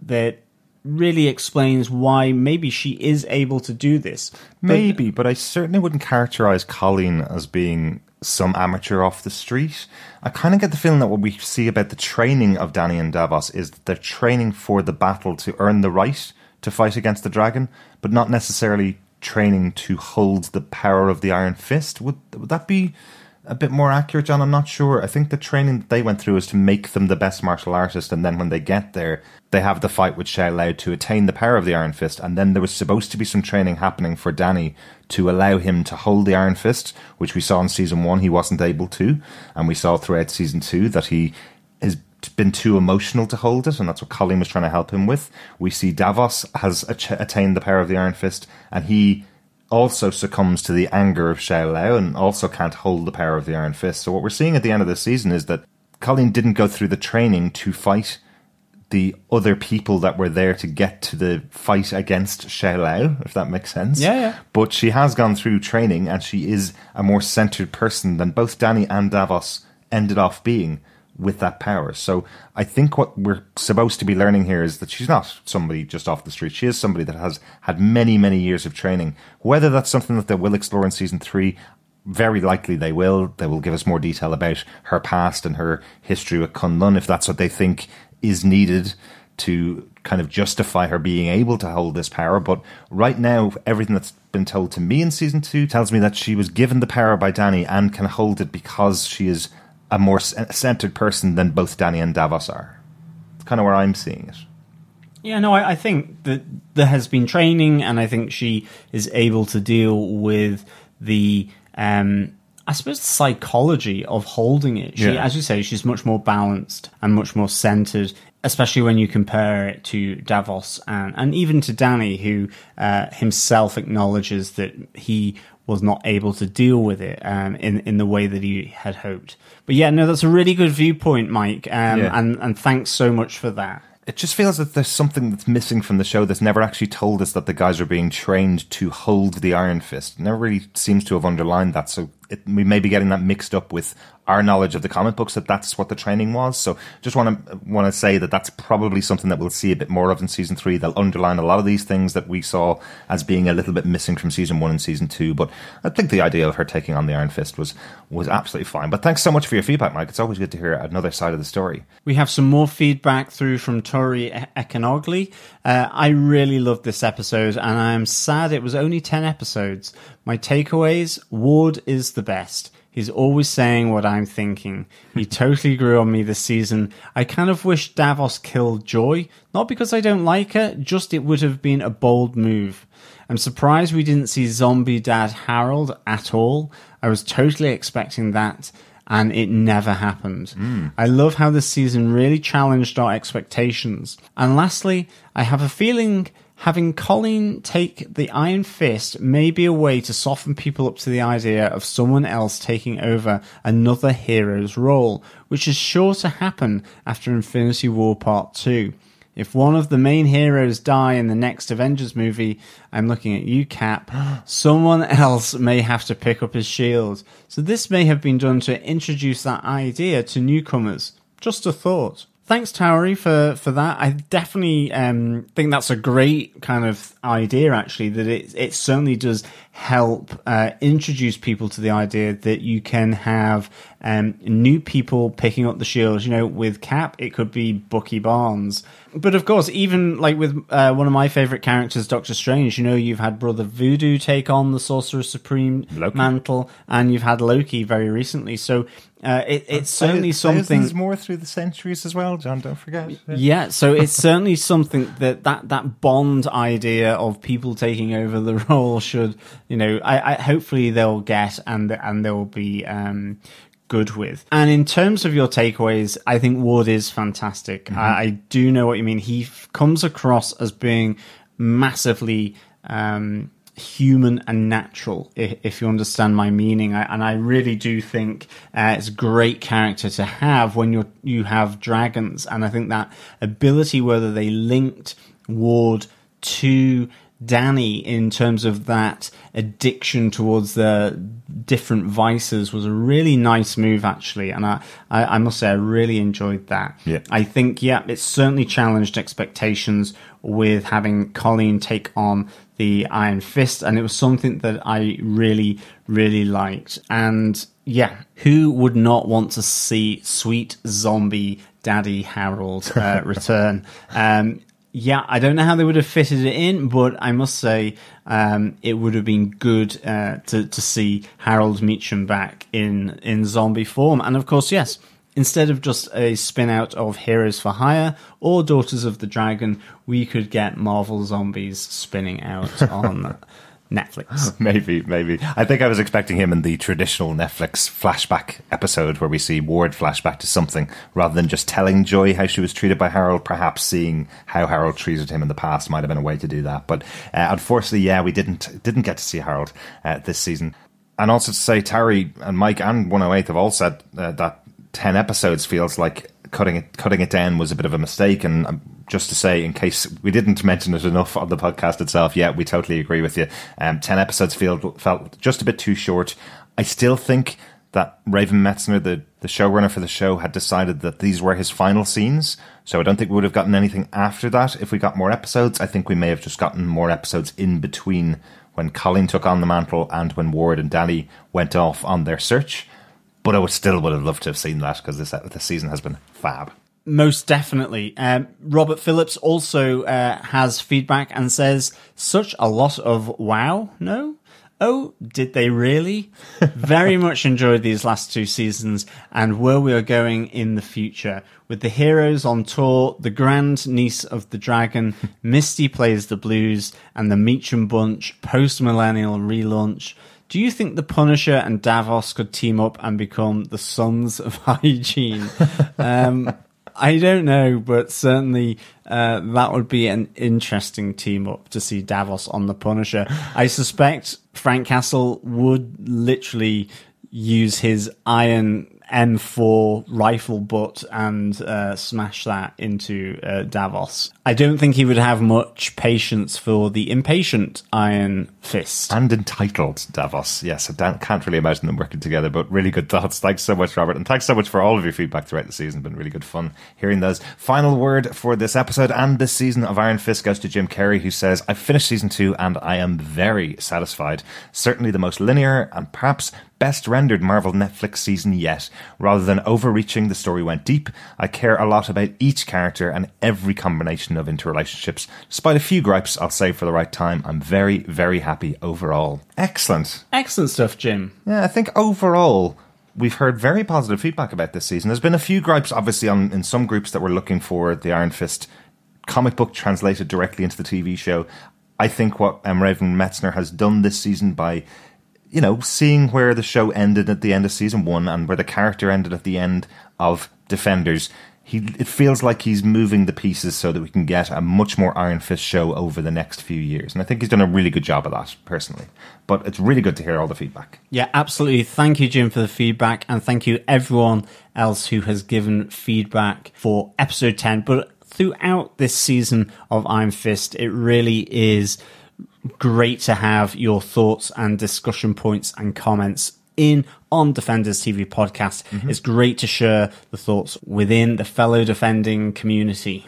that really explains why maybe she is able to do this. Maybe, but, but I certainly wouldn't characterize Colleen as being some amateur off the street. I kind of get the feeling that what we see about the training of Danny and Davos is that they're training for the battle to earn the right to fight against the dragon, but not necessarily training to hold the power of the Iron Fist. Would would that be a bit more accurate, John? I'm not sure. I think the training that they went through is to make them the best martial artist, and then when they get there, they have the fight with Shou-Lao to attain the power of the Iron Fist. And then there was supposed to be some training happening for Danny to allow him to hold the Iron Fist, which we saw in season one he wasn't able to, and we saw throughout season two that he been too emotional to hold it, and that's what Colleen was trying to help him with. We see Davos has attained the power of the Iron Fist, and he also succumbs to the anger of Shou-Lao and also can't hold the power of the Iron Fist. So what we're seeing at the end of the season is that Colleen didn't go through the training to fight the other people that were there to get to the fight against Shou-Lao, if that makes sense. Yeah, yeah. But she has gone through training and she is a more centered person than both Danny and Davos ended off being with that power. So I think what we're supposed to be learning here is that she's not somebody just off the street. She is somebody that has had many, many years of training. Whether that's something that they will explore in season three, very likely they will. They will give us more detail about her past and her history with Kunlun if that's what they think is needed to kind of justify her being able to hold this power. But right now, everything that's been told to me in season two tells me that she was given the power by Danny and can hold it because she is a more centered person than both Danny and Davos are. It's kind of where I'm seeing it. Yeah, no, I, I, think that there has been training, and I think she is able to deal with the, um, I suppose, the psychology of holding it. She, yeah. as you say, she's much more balanced and much more centered, especially when you compare it to Davos and, and even to Danny, who uh, himself acknowledges that he was not able to deal with it um, in in the way that he had hoped. But yeah, no, that's a really good viewpoint, Mike, um, yeah. and and thanks so much for that. It just feels that there's something that's missing from the show that's never actually told us that the guys are being trained to hold the Iron Fist. It never really seems to have underlined that. So it, we may be getting that mixed up with our knowledge of the comic books that that's what the training was. So just want to want to say that that's probably something that we'll see a bit more of in season three. They'll underline a lot of these things that we saw as being a little bit missing from season one and season two. But I think the idea of her taking on the Iron Fist was was absolutely fine. But thanks so much for your feedback, Mike. It's always good to hear another side of the story. We have some more feedback through from Tori Ekanogli. Uh, I really loved this episode, and I am sad it was only ten episodes. My takeaways: Ward is the best. He's always saying what I'm thinking. He totally grew on me this season. I kind of wish Davos killed Joy, not because I don't like her, just it would have been a bold move. I'm surprised we didn't see zombie dad Harold at all. I was totally expecting that, and it never happened. Mm. I love how this season really challenged our expectations. And lastly, I have a feeling having Colleen take the Iron Fist may be a way to soften people up to the idea of someone else taking over another hero's role, which is sure to happen after Infinity War Part 2. If one of the main heroes die in the next Avengers movie, I'm looking at you, Cap, someone else may have to pick up his shield. So this may have been done to introduce that idea to newcomers. Just a thought thanks, Towery, for for that. I definitely um, think that's a great kind of idea. Actually, that it it certainly does help uh, introduce people to the idea that you can have um, new people picking up the shields. You know, with Cap, it could be Bucky Barnes. But of course, even like with uh, one of my favorite characters, Doctor Strange, you know, you've had Brother Voodoo take on the Sorcerer Supreme Loki. mantle, and you've had Loki very recently. So uh, it, it's certainly something. There's more through the centuries as well, John. Don't forget. Yeah, so it's certainly something that that that Bond idea of people taking over the role should, you know, I, I hopefully they'll get and and they'll be um, good with. And in terms of your takeaways, I think Ward is fantastic. Mm-hmm. I, I, do know what you mean. He f- comes across as being massively. Um, human and natural, if, if you understand my meaning. I, and I really do think uh, it's a great character to have when you you have dragons. And I think that ability, whether they linked Ward to Danny in terms of that addiction towards the different vices was a really nice move actually and I, I, I, must say I really enjoyed that. Yeah. I think yeah it certainly challenged expectations with having Colleen take on the Iron Fist and it was something that I really really liked and yeah who would not want to see sweet zombie Daddy Harold uh, return um, yeah, I don't know how they would have fitted it in, but I must say um, it would have been good uh, to to see Harold Meachum back in in zombie form. And of course, yes, instead of just a spin out of Heroes for Hire or Daughters of the Dragon, we could get Marvel Zombies spinning out on Netflix. maybe, maybe. I think I was expecting him in the traditional Netflix flashback episode where we see Ward flashback to something rather than just telling Joy how she was treated by Harold. Perhaps seeing how Harold treated him in the past might have been a way to do that. But uh, unfortunately, yeah, we didn't didn't get to see Harold uh, this season. And also to say, Terry and Mike and 108 have all said uh, that 10 episodes feels like cutting it cutting it down was a bit of a mistake. And um, just to say, in case we didn't mention it enough on the podcast itself, yeah, we totally agree with you. Um, Ten episodes felt felt just a bit too short. I still think that Raven Metzner, the, the showrunner for the show, had decided that these were his final scenes. So I don't think we would have gotten anything after that if we got more episodes. I think we may have just gotten more episodes in between when Colleen took on the mantle and when Ward and Danny went off on their search. But I would still would have loved to have seen that because this this season has been fab. Most definitely. Um, Robert Phillips also uh, has feedback and says, such a lot of wow, no? Oh, did they really? Very much enjoyed these last two seasons and where we are going in the future. With the heroes on tour, the grand niece of the dragon, Misty plays the blues, and the Meachum Bunch post millennial relaunch. Do you think the Punisher and Davos could team up and become the Sons of Hygiene? um, I don't know, but certainly uh, that would be an interesting team up to see Davos on the Punisher. I suspect Frank Castle would literally use his iron M4 rifle butt and uh, smash that into uh, Davos. I don't think he would have much patience for the impatient Iron Fist. And entitled Davos. Yes, I can't really imagine them working together, but really good thoughts. Thanks so much, Robert. And thanks so much for all of your feedback throughout the season. Been really good fun hearing those. Final word for this episode and this season of Iron Fist goes to Jim Carrey, who says, I finished season two and I am very satisfied. Certainly the most linear and perhaps best rendered Marvel Netflix season yet. Rather than overreaching, the story went deep. I care a lot about each character and every combination of interrelationships. Despite a few gripes, I'll say for the right time, I'm very, very happy overall. Excellent. Excellent stuff, Jim. Yeah, I think overall, we've heard very positive feedback about this season. There's been a few gripes, obviously, on in some groups that were looking for the Iron Fist comic book translated directly into the TV show. I think what um, Raven Metzner has done this season by you know, seeing where the show ended at the end of season one and where the character ended at the end of Defenders, he it feels like he's moving the pieces so that we can get a much more Iron Fist show over the next few years. And I think he's done a really good job of that, personally. But it's really good to hear all the feedback. Yeah, absolutely. Thank you, Jim, for the feedback, and thank you everyone else who has given feedback for episode ten. But throughout this season of Iron Fist, it really is great to have your thoughts and discussion points and comments in on Defenders TV podcast. Mm-hmm. It's great to share the thoughts within the fellow defending community.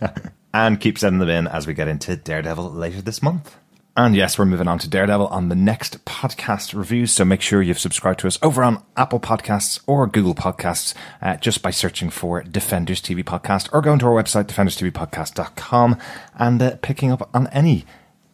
and keep sending them in as we get into Daredevil later this month. And yes, we're moving on to Daredevil on the next podcast reviews. So make sure you've subscribed to us over on Apple Podcasts or Google Podcasts uh, just by searching for Defenders TV Podcast or going to our website, defenderstvpodcast.com and uh, picking up on any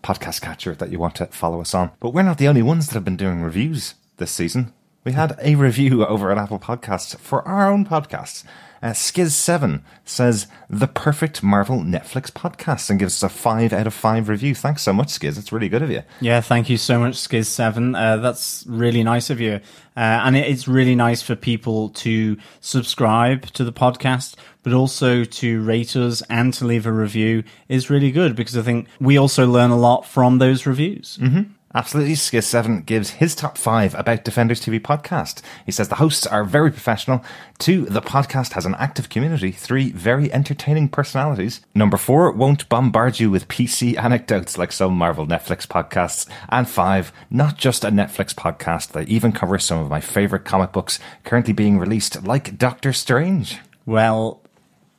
podcast catcher that you want to follow us on. But we're not the only ones that have been doing reviews this season. We had a review over at Apple Podcasts for our own podcasts. Uh, Skiz7 says, the perfect Marvel Netflix podcast and gives us a 5 out of 5 review. Thanks so much, Skiz. It's really good of you. Yeah, thank you so much, Skiz7. Uh, that's really nice of you. Uh, and it's really nice for people to subscribe to the podcast, but also to rate us and to leave a review is really good because I think we also learn a lot from those reviews. Mm-hmm. Absolutely. Skiz7 gives his top five about Defenders TV podcast. He says the hosts are very professional. Two, the podcast has an active community. Three, very entertaining personalities. Number four, won't bombard you with PC anecdotes like some Marvel Netflix podcasts. And five, not just a Netflix podcast. They even cover some of my favorite comic books currently being released, like Doctor Strange. Well,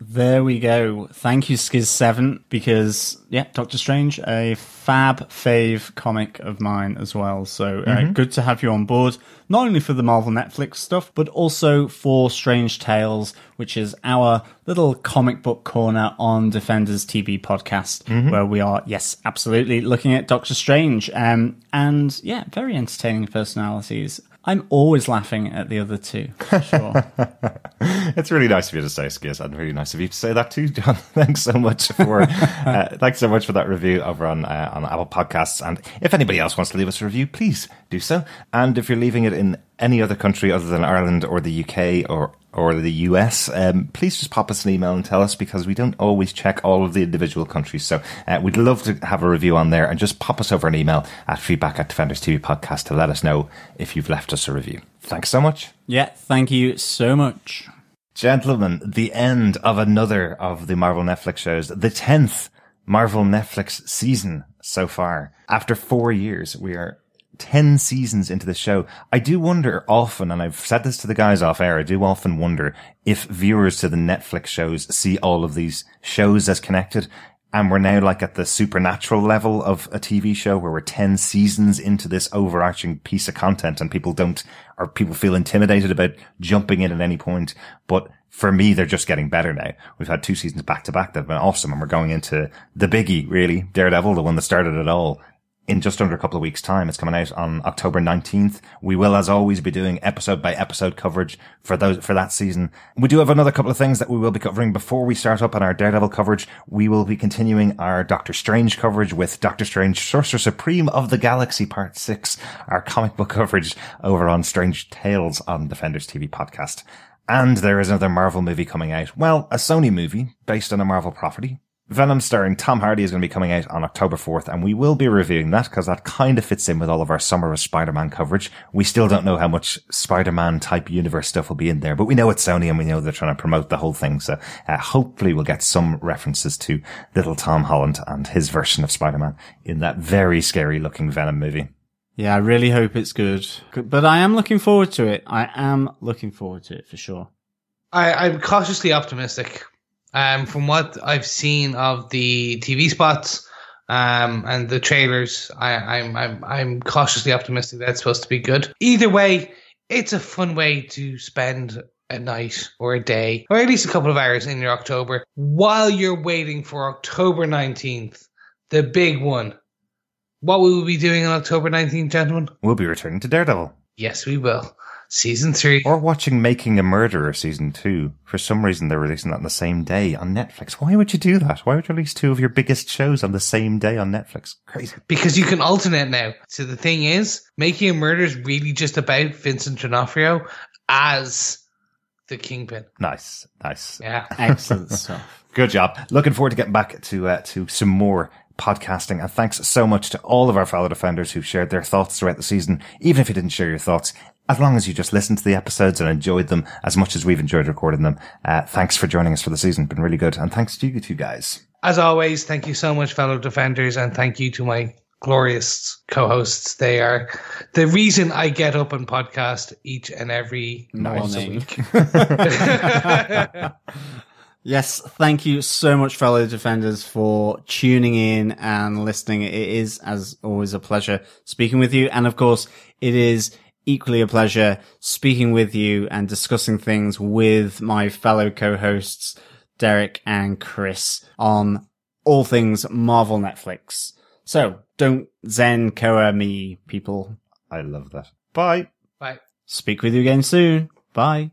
there we go. Thank you, Skiz7, because, yeah, Doctor Strange, a fab fave comic of mine as well. So uh, mm-hmm. good to have you on board, not only for the Marvel Netflix stuff, but also for Strange Tales, which is our little comic book corner on Defenders TV podcast, mm-hmm. where we are, yes, absolutely looking at Doctor Strange. Um, and yeah, very entertaining personalities. I'm always laughing at the other two. Sure. it's really nice of you to say, Skiz, and really nice of you to say that too, John. thanks so much for uh, thanks so much for that review over on uh, on Apple Podcasts. And if anybody else wants to leave us a review, please do so. And if you're leaving it in any other country other than Ireland or the UK or or the US, um, please just pop us an email and tell us because we don't always check all of the individual countries. So uh, we'd love to have a review on there and just pop us over an email at feedback at Defenders TV podcast to let us know if you've left us a review. Thanks so much. Yeah, thank you so much. Gentlemen, the end of another of the Marvel Netflix shows, the 10th Marvel Netflix season so far. After four years, we are 10 seasons into the show, I do wonder often, and I've said this to the guys off air, I do often wonder if viewers to the Netflix shows see all of these shows as connected. And we're now like at the supernatural level of a TV show where we're 10 seasons into this overarching piece of content and people don't, or people feel intimidated about jumping in at any point. But for me, they're just getting better now. We've had two seasons back to back that have been awesome and we're going into the biggie, really, Daredevil, the one that started it all in just under a couple of weeks time. It's coming out on October 19th. We will, as always, be doing episode by episode coverage for those, for that season. We do have another couple of things that we will be covering before we start up on our Daredevil coverage. We will be continuing our Doctor Strange coverage with Doctor Strange Sorcerer Supreme of the Galaxy Part 6, our comic book coverage over on Strange Tales on Defenders TV podcast. And there is another Marvel movie coming out. Well, a Sony movie based on a Marvel property Venom starring Tom Hardy is going to be coming out on October 4th, and we will be reviewing that because that kind of fits in with all of our Summer of Spider-Man coverage. We still don't know how much Spider-Man type universe stuff will be in there, but we know it's Sony and we know they're trying to promote the whole thing. So uh, hopefully we'll get some references to little Tom Holland and his version of Spider-Man in that very scary looking Venom movie. Yeah, I really hope it's good. But I am looking forward to it. I am looking forward to it for sure. I, I'm cautiously optimistic. Um, from what I've seen of the TV spots, um, and the trailers, I, I'm I'm I'm cautiously optimistic that it's supposed to be good. Either way, it's a fun way to spend a night or a day, or at least a couple of hours in your October while you're waiting for October 19th, the big one. What will we be doing on October 19th, gentlemen? We'll be returning to Daredevil. Yes, we will. Season three. Or watching Making a Murderer season two. For some reason, they're releasing that on the same day on Netflix. Why would you do that? Why would you release two of your biggest shows on the same day on Netflix? Crazy. Because you can alternate now. So the thing is, Making a Murder is really just about Vincent D'Onofrio as the Kingpin. Nice, nice. Yeah. Excellent stuff. Good job. Looking forward to getting back to uh, to some more podcasting. And thanks so much to all of our fellow defenders who've shared their thoughts throughout the season. Even if you didn't share your thoughts, as long as you just listened to the episodes and enjoyed them as much as we've enjoyed recording them, uh, thanks for joining us for the season. Been really good. And thanks to you two guys. As always, thank you so much, fellow defenders, and thank you to my glorious co-hosts. They are the reason I get up and podcast each and every once a Morning. week. Yes, thank you so much, fellow defenders, for tuning in and listening. It is, as always, a pleasure speaking with you. And of course, it is equally a pleasure speaking with you and discussing things with my fellow co-hosts, Derek and Chris, on all things Marvel Netflix. So don't Zen Koa me, people. I love that. Bye. Bye. Speak with you again soon. Bye.